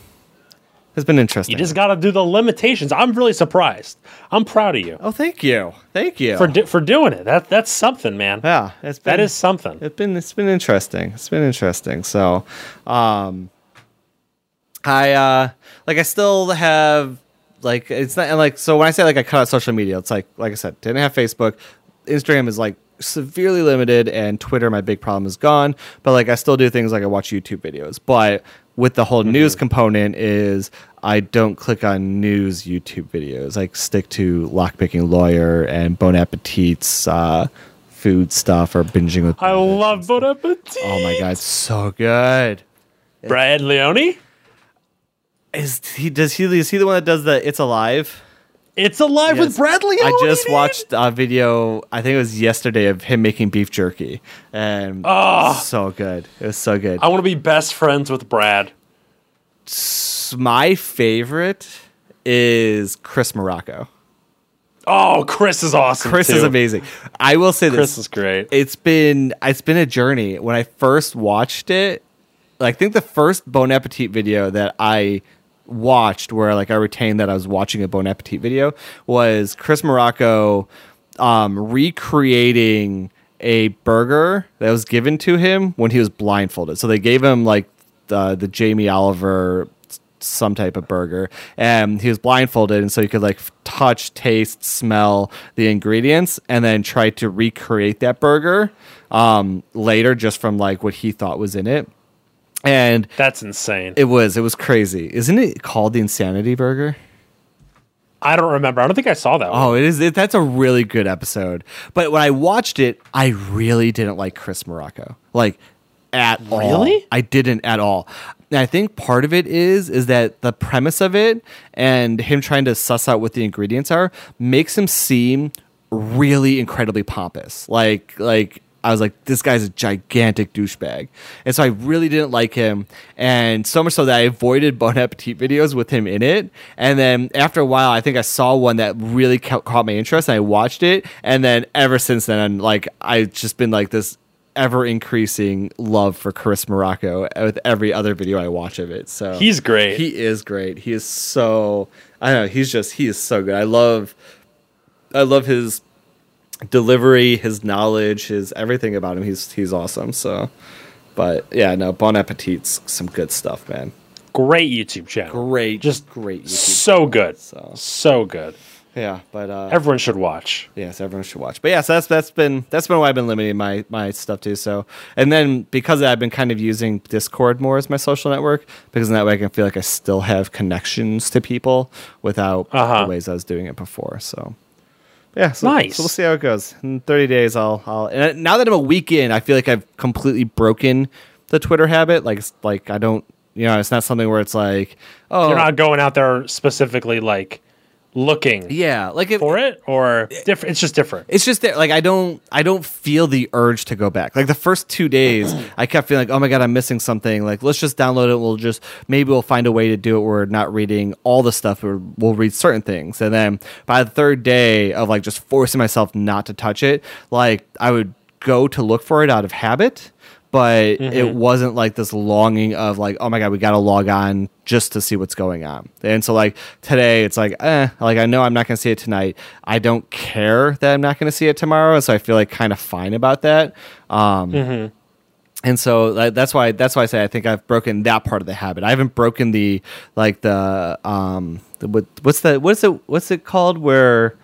It's been interesting. You just got to do the limitations. I'm really surprised. I'm proud of you oh, thank you, thank you. for di- for doing it. That that's something, man. yeah, it's been, That is something. it's been it's been interesting. It's been interesting. So, um, I uh, like I still have like it's not like so when I say like I cut out social media, it's like like I said, didn't have Facebook. Instagram is like severely limited, and Twitter, my big problem is gone. But like I still do things like I watch YouTube videos, but with the whole news component is I don't click on news YouTube videos. I stick to lockpicking lawyer and Bon Appetit's uh, food stuff or binging with. I love Bon Appetit. Oh my god, so good. Brad Leone. Is he does he is he the one that does the It's Alive? It's alive with Yes. Brad Leone. I just watched a video. I think it was yesterday of him making beef jerky, and Ah. so good. It was so good. I want to be best friends with Brad. My favorite is Chris Morocco. Oh, Chris is awesome. Chris too. is amazing. I will say this. Chris is great. it's been it's been a journey. When I first watched it, I think the first Bon Appetit video that I watched, where like I retained that I was watching a Bon Appetit video, was Chris Morocco um, recreating a burger that was given to him when he was blindfolded. So they gave him like the the Jamie Oliver some type of burger and he was blindfolded and so he could like touch taste smell the ingredients and then try to recreate that burger um, later just from like what he thought was in it and That's insane. it was it was crazy isn't it called the insanity burger I don't remember. I don't think I saw that oh, one. Oh, it is. It, that's a really good episode. But when I watched it, I really didn't like Chris Morocco, like at all. Really? I didn't at all. And I think part of it is is that the premise of it and him trying to suss out what the ingredients are makes him seem really incredibly pompous. Like like I was like, this guy's a gigantic douchebag. And so I really didn't like him. And so much so that I avoided Bon Appetit videos with him in it. And then after a while, I think I saw one that really ca- caught my interest and I watched it. And then ever since then, I'm like, I've just been like this ever increasing love for Chris Morocco with every other video I watch of it. So He's great. He is great. He is so, I don't know, he's just, he is so good. I love, I love his delivery, his knowledge, his everything about him. He's he's awesome. So, but yeah, no, Bon Appetit's some good stuff, man. Great YouTube channel. Great, Just great YouTube. So good. So. So good. Yeah, but uh, Everyone should watch. Yes, everyone should watch. But yes, that's that's been that's been why I've been limiting my my stuff to. So, and then because of that, I've been kind of using Discord more as my social network because in that way I can feel like I still have connections to people without Uh-huh. the ways I was doing it before. So, yeah, so, Nice. So we'll see how it goes. In 30 days, I'll I'll. And now that I'm a week in, I feel like I've completely broken the Twitter habit. Like like I don't. You know, it's not something where it's like, oh, You're not going out there specifically like looking yeah, like if, for it or different. It's just different. it's just that like I don't I don't feel the urge to go back. Like the first two days, I kept feeling like, oh my god, I'm missing something. Like let's just download it. We'll just maybe we'll find a way to do it. Where we're not reading all the stuff. Or we'll read certain things. And then by the third day of like just forcing myself not to touch it, like I would go to look for it out of habit. But it wasn't like this longing of like, oh my god, we got to log on just to see what's going on. And so like today, it's like, eh, like I know I'm not going to see it tonight. I don't care that I'm not going to see it tomorrow, so I feel like kind of fine about that. Um, And so that- that's why that's why I say I think I've broken that part of the habit. I haven't broken the like the um the, what, what's the what's it what's it called where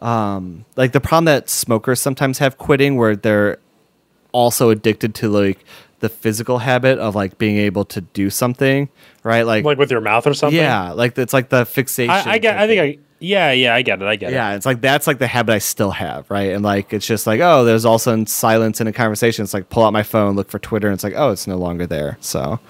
um like the problem that smokers sometimes have quitting where they're also addicted to like the physical habit of like being able to do something right like, Like with your mouth or something. yeah like it's like the fixation I, I get. I think I. Yeah. Yeah. I get it. I get it. yeah it's like that's like the habit i still have right and like it's just like oh there's also in silence in a conversation it's like pull out my phone look for twitter and it's like oh it's no longer there so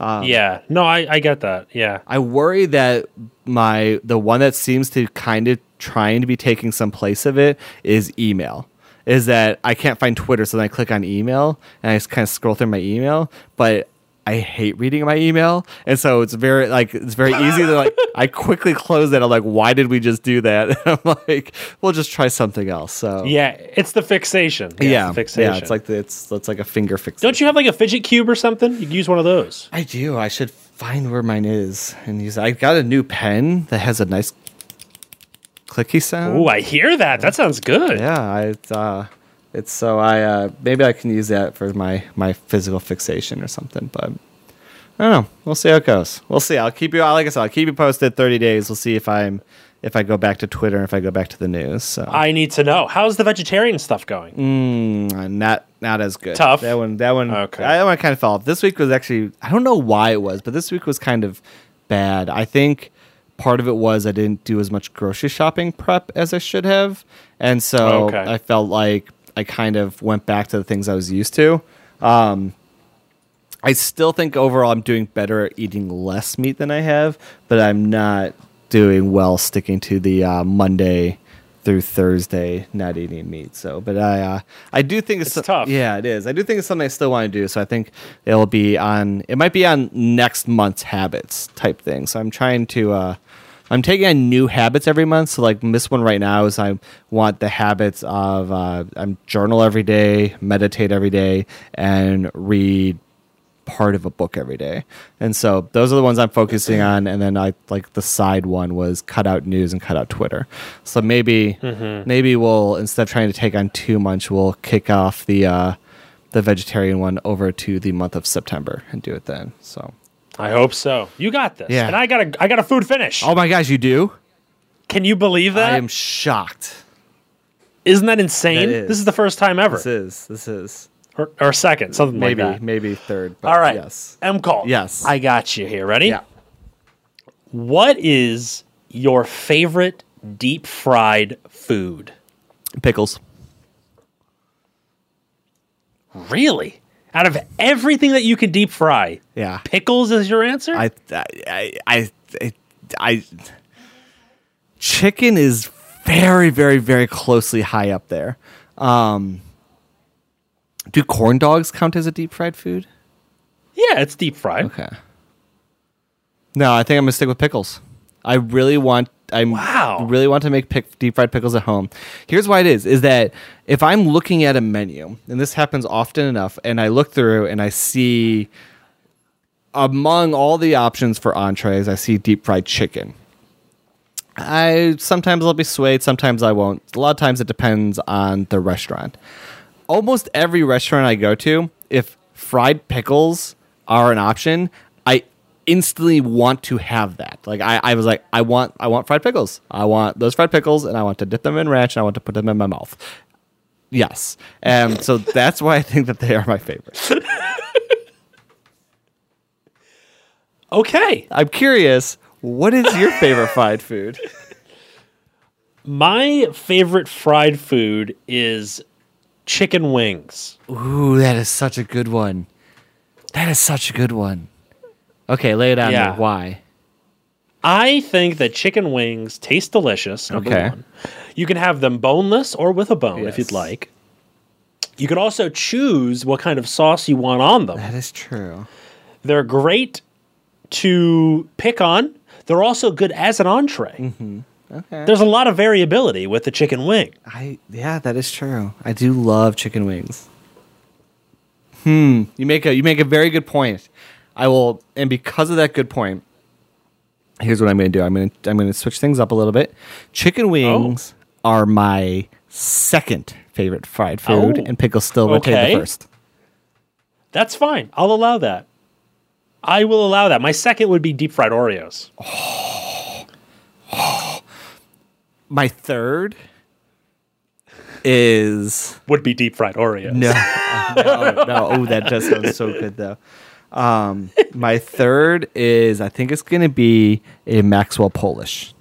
um, yeah. No, I, I get that. Yeah. i worry that my the one that seems to kind of trying to be taking some place of it is email is that i can't find twitter so then i click on email and i just kind of scroll through my email but I hate reading my email, and so it's very like it's very easy to like. I quickly close it. I'm like, why did we just do that? I'm like, we'll just try something else. So Yeah. It's the fixation. Yeah. yeah, it's the fixation. yeah. It's like the, it's it's like a finger fix. Don't you have like a fidget cube or something? You can use one of those. I do. I should find where mine is and use. I got a new pen that has a nice clicky sound. Oh, I hear that. That sounds good. yeah, I uh, it's so I uh, maybe I can use that for my my physical fixation or something. But I don't know. We'll see how it goes. We'll see. I'll keep you. Like I said, I'll keep you posted. Thirty days. We'll see if I'm if I go back to Twitter and if I go back to the news. So I need to know. How's the vegetarian stuff going? Mm, not not as good. Tough? That one. That one. Okay. That one kind of fell off. This week was actually. I don't know why it was, but this week was kind of bad. I think part of it was I didn't do as much grocery shopping prep as I should have, and so Okay. I felt like I kind of went back to the things I was used to. Um, I still think overall I'm doing better at eating less meat than I have, but I'm not doing well sticking to the uh, Monday through Thursday not eating meat. So, but I uh, I do think it's, It's tough. Yeah, it is. I do think it's something I still want to do. So I think it'll be on. It might be on next month's habits type thing. So I'm trying to. Uh, I'm taking on new habits every month. So like this one right now is I want the habits of uh, I'm journal every day, meditate every day, and read part of a book every day. And so those are the ones I'm focusing on. And then I like the side one was cut out news and cut out Twitter. So maybe maybe we'll instead of trying to take on too much, we'll kick off the uh, the vegetarian one over to the month of September and do it then. So I hope so. You got this. Yeah. And I got a I got a food finish. oh my gosh, you do! Can you believe that? I am shocked. Isn't that insane? That is. This is the first time ever. This is this is or, or second, something maybe like that. maybe third. But All right. Yes. M call. Yes. I got you here. Ready? Yeah. What is your favorite deep fried food? Pickles. Really? Out of everything that you can deep fry, Yeah. pickles is your answer? I, I, I, I, I, chicken is very, very, very closely high up there. Um, do corn dogs count as a deep fried food? yeah, it's deep fried. Okay. No, I think I'm gonna stick with pickles. I really want. I Wow. really want to make pick, deep fried pickles at home. Here's why it is: is that if I'm looking at a menu, and this happens often enough, and I look through and I see among all the options for entrees, I see deep fried chicken. I sometimes I'll be swayed, sometimes I won't. A lot of times it depends on the restaurant. Almost every restaurant I go to, if fried pickles are an option, I instantly want to have that. Like I, I was like, I want I want fried pickles. I want those fried pickles and I want to dip them in ranch and I want to put them in my mouth. Yes. And so that's why I think that they are my favorite. Okay. I'm curious, what is your favorite fried food? My favorite fried food is chicken wings. Ooh, that is such a good one. That is such a good one. Okay, lay it on Yeah. me. Why? I think that chicken wings taste delicious. Number Okay. one. You can have them boneless or with a bone if you'd like. You can also choose what kind of sauce you want on them. That is true. They're great to pick on. They're also good as an entree. Mm-hmm. Okay. There's a lot of variability with the chicken wing. I yeah, that is true. I do love chicken wings. Hmm. You make a you make a very good point. I will, and because of that good point, here's what I'm going to do. I'm going to I'm going to switch things up a little bit. Chicken wings are my second favorite fried food, Oh. and pickles still rotate Okay. the first. That's fine. I'll allow that. I will allow that. My second would be deep fried Oreos. My third is Would be deep fried Oreos. No, no, no. Oh, that does sound so good though. Um, my third is I think it's gonna be a Maxwell Polish.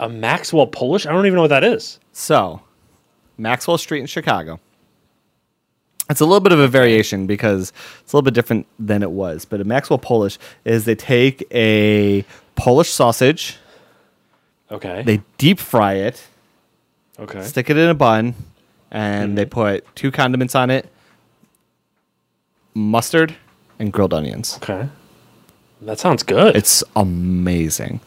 A Maxwell Polish? I don't even know what that is. So, Maxwell Street in Chicago. It's a little bit of a variation because it's a little bit different than it was. But a Maxwell Polish is they take a Polish sausage, Okay. they deep fry it, okay. stick it in a bun, and they mm-hmm. put two condiments on it mustard and grilled onions. Okay. That sounds good. It's amazing.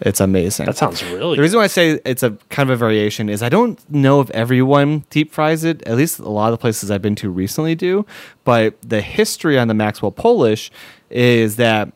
It's amazing. that sounds really the reason why I say it's a kind of a variation is I don't know if everyone deep fries it. At least a lot of the places I've been to recently do. But the history on the Maxwell Polish is that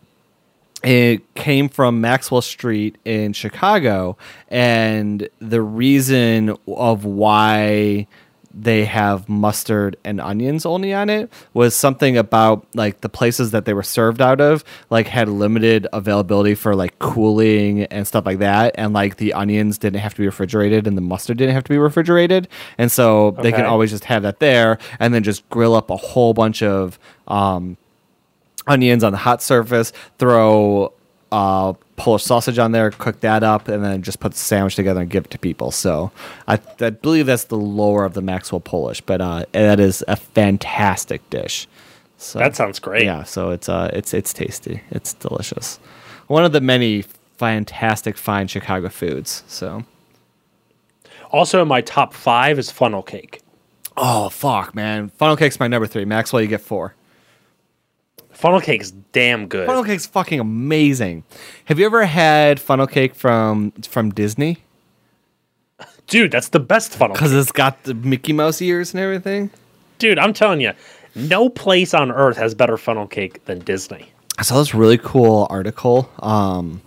it came from Maxwell Street in Chicago, and the reason of why they have mustard and onions only on it was something about like the places that they were served out of like had limited availability for like cooling and stuff like that and like the onions didn't have to be refrigerated and the mustard didn't have to be refrigerated and so they can always just have that there and then just grill up a whole bunch of um onions on the hot surface, throw uh, Polish sausage on there, cook that up, and then just put the sandwich together and give it to people. So I, I believe that's the lore of the Maxwell Polish, but uh, that is a fantastic dish. So That sounds great. yeah. So it's uh, it's it's tasty. It's delicious. One of the many fantastic fine Chicago foods. So Also, in my top five is funnel cake. oh fuck man, funnel cake's my number three. Maxwell, you get four. Funnel cake's damn good. Funnel cake's fucking amazing. Have you ever had funnel cake from from Disney? Dude, that's the best funnel cake. Because it's got the Mickey Mouse ears and everything. Dude, I'm telling you, no place on earth has better funnel cake than Disney. I saw this really cool article um,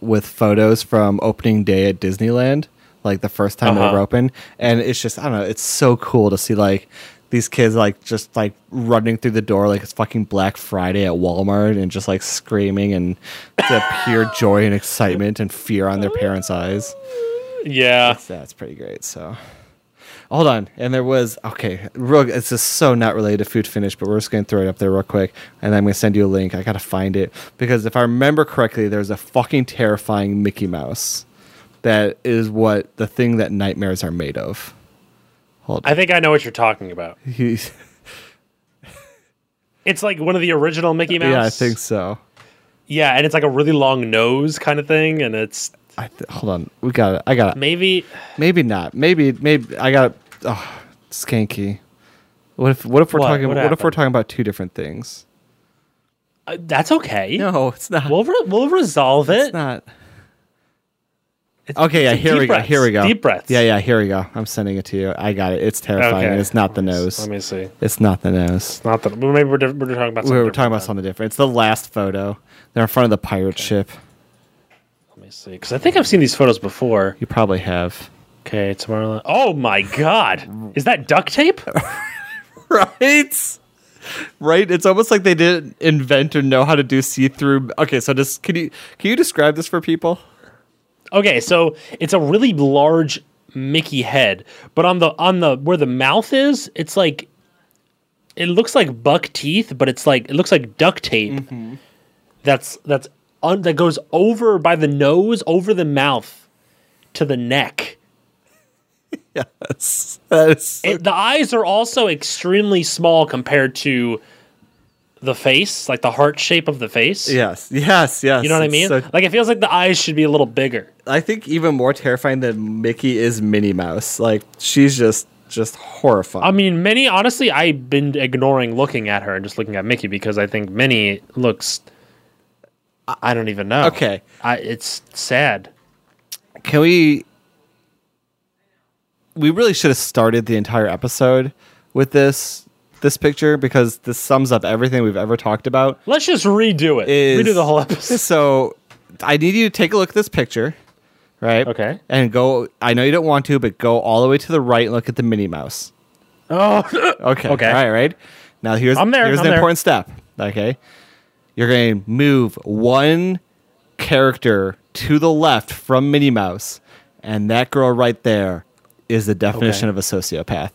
with photos from opening day at Disneyland, like the first time they Uh-huh. were open, and it's just I don't know, it's so cool to see like these kids like just like running through the door like it's fucking Black Friday at Walmart and just like screaming and the pure joy and excitement and fear on their parents' eyes. Yeah. That's pretty great. So, hold on. And there was okay. Real, it's just so not related to food finish, but we're just gonna throw it up there real quick, and I'm gonna send you a link. I gotta find it because if I remember correctly, there's a fucking terrifying Mickey Mouse. That is what the thing that nightmares are made of. Hold. I think I know what you're talking about. He's, It's like one of the original Mickey Mouse. yeah, I think so. Yeah, and it's like a really long nose kind of thing, and it's I th- hold on. We got it. I got it. maybe Maybe not. Maybe maybe I got oh, skanky. What if what if we're What? talking What what, if we're happened? talking about two different things? uh, that's okay. No, it's not. We'll re- we'll resolve it's it. not. It's- Okay, yeah, here we go. Here we go. Deep breaths. Yeah, yeah, here we go. I'm sending it to you. I got it. It's terrifying. Okay. It's not the Let me s- nose. Let me see. It's not the nose. It's not the. Maybe we're, we're talking about. Something were talking about different something different. It's the last photo. They're in front of the pirate ship. Let me see, because I think I've seen these photos before. You probably have. Okay, tomorrow. Oh my God, is that duct tape? Right? right? It's almost like they didn't invent or know how to do see-through. Okay, so just can you can you describe this for people? Okay, so it's a really large Mickey head, but on the on the where the mouth is, it's like it looks like buck teeth, but it's like it looks like duct tape. Mm-hmm. That's that's un, that goes over by the nose, over the mouth to the neck. Yes, that is so It, the eyes are also extremely small compared to the face, like the heart shape of the face. Yes, yes, yes. You know what I mean? so- like it feels like the eyes should be a little bigger. I think even more terrifying than Mickey is Minnie Mouse. Like she's just just horrifying. I mean, Minnie, honestly, I've been ignoring looking at her and just looking at Mickey because I think Minnie looks. I- I don't even know. Okay. I, it's sad. Can we? We really should have started the entire episode with this this picture because this sums up everything we've ever talked about. Let's just redo it. Is- redo the whole episode. So, I need you to take a look at this picture, right? Okay. And go. I know you don't want to, but go all the way to the right and look at the Minnie Mouse. Oh, Okay. Okay. All right. Right. Now here's I'm there, here's I'm the there. important step. Okay. You're going to move one character to the left from Minnie Mouse, and that girl right there is the definition Okay. of a sociopath.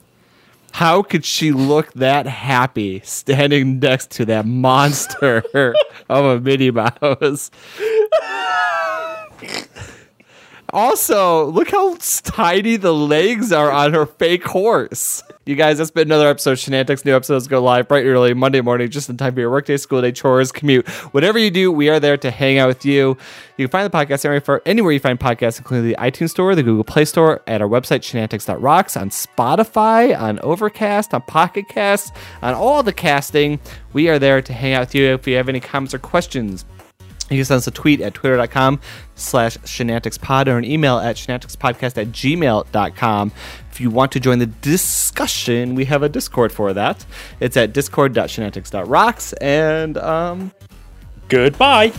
How could she look that happy standing next to that monster of a Minnie Mouse? Also, look how tiny the legs are on her fake horse. You guys, that's been another episode of Shenantics. New episodes go live bright and early Monday morning, just in time for your workday, school day, chores, commute. Whatever you do, we are there to hang out with you. You can find the podcast anywhere, for, anywhere you find podcasts, including the iTunes Store, the Google Play Store, at our website, shenantics.rocks, on Spotify, on Overcast, on Pocket Cast, on all the casting. We are there to hang out with you. If you have any comments or questions, you can send us a tweet at twitter.com slash shenanticspod or an email at shenanticspodcast at gmail.com. If you want to join the discussion, we have a Discord for that. It's at discord.shenantics.rocks. And um, goodbye.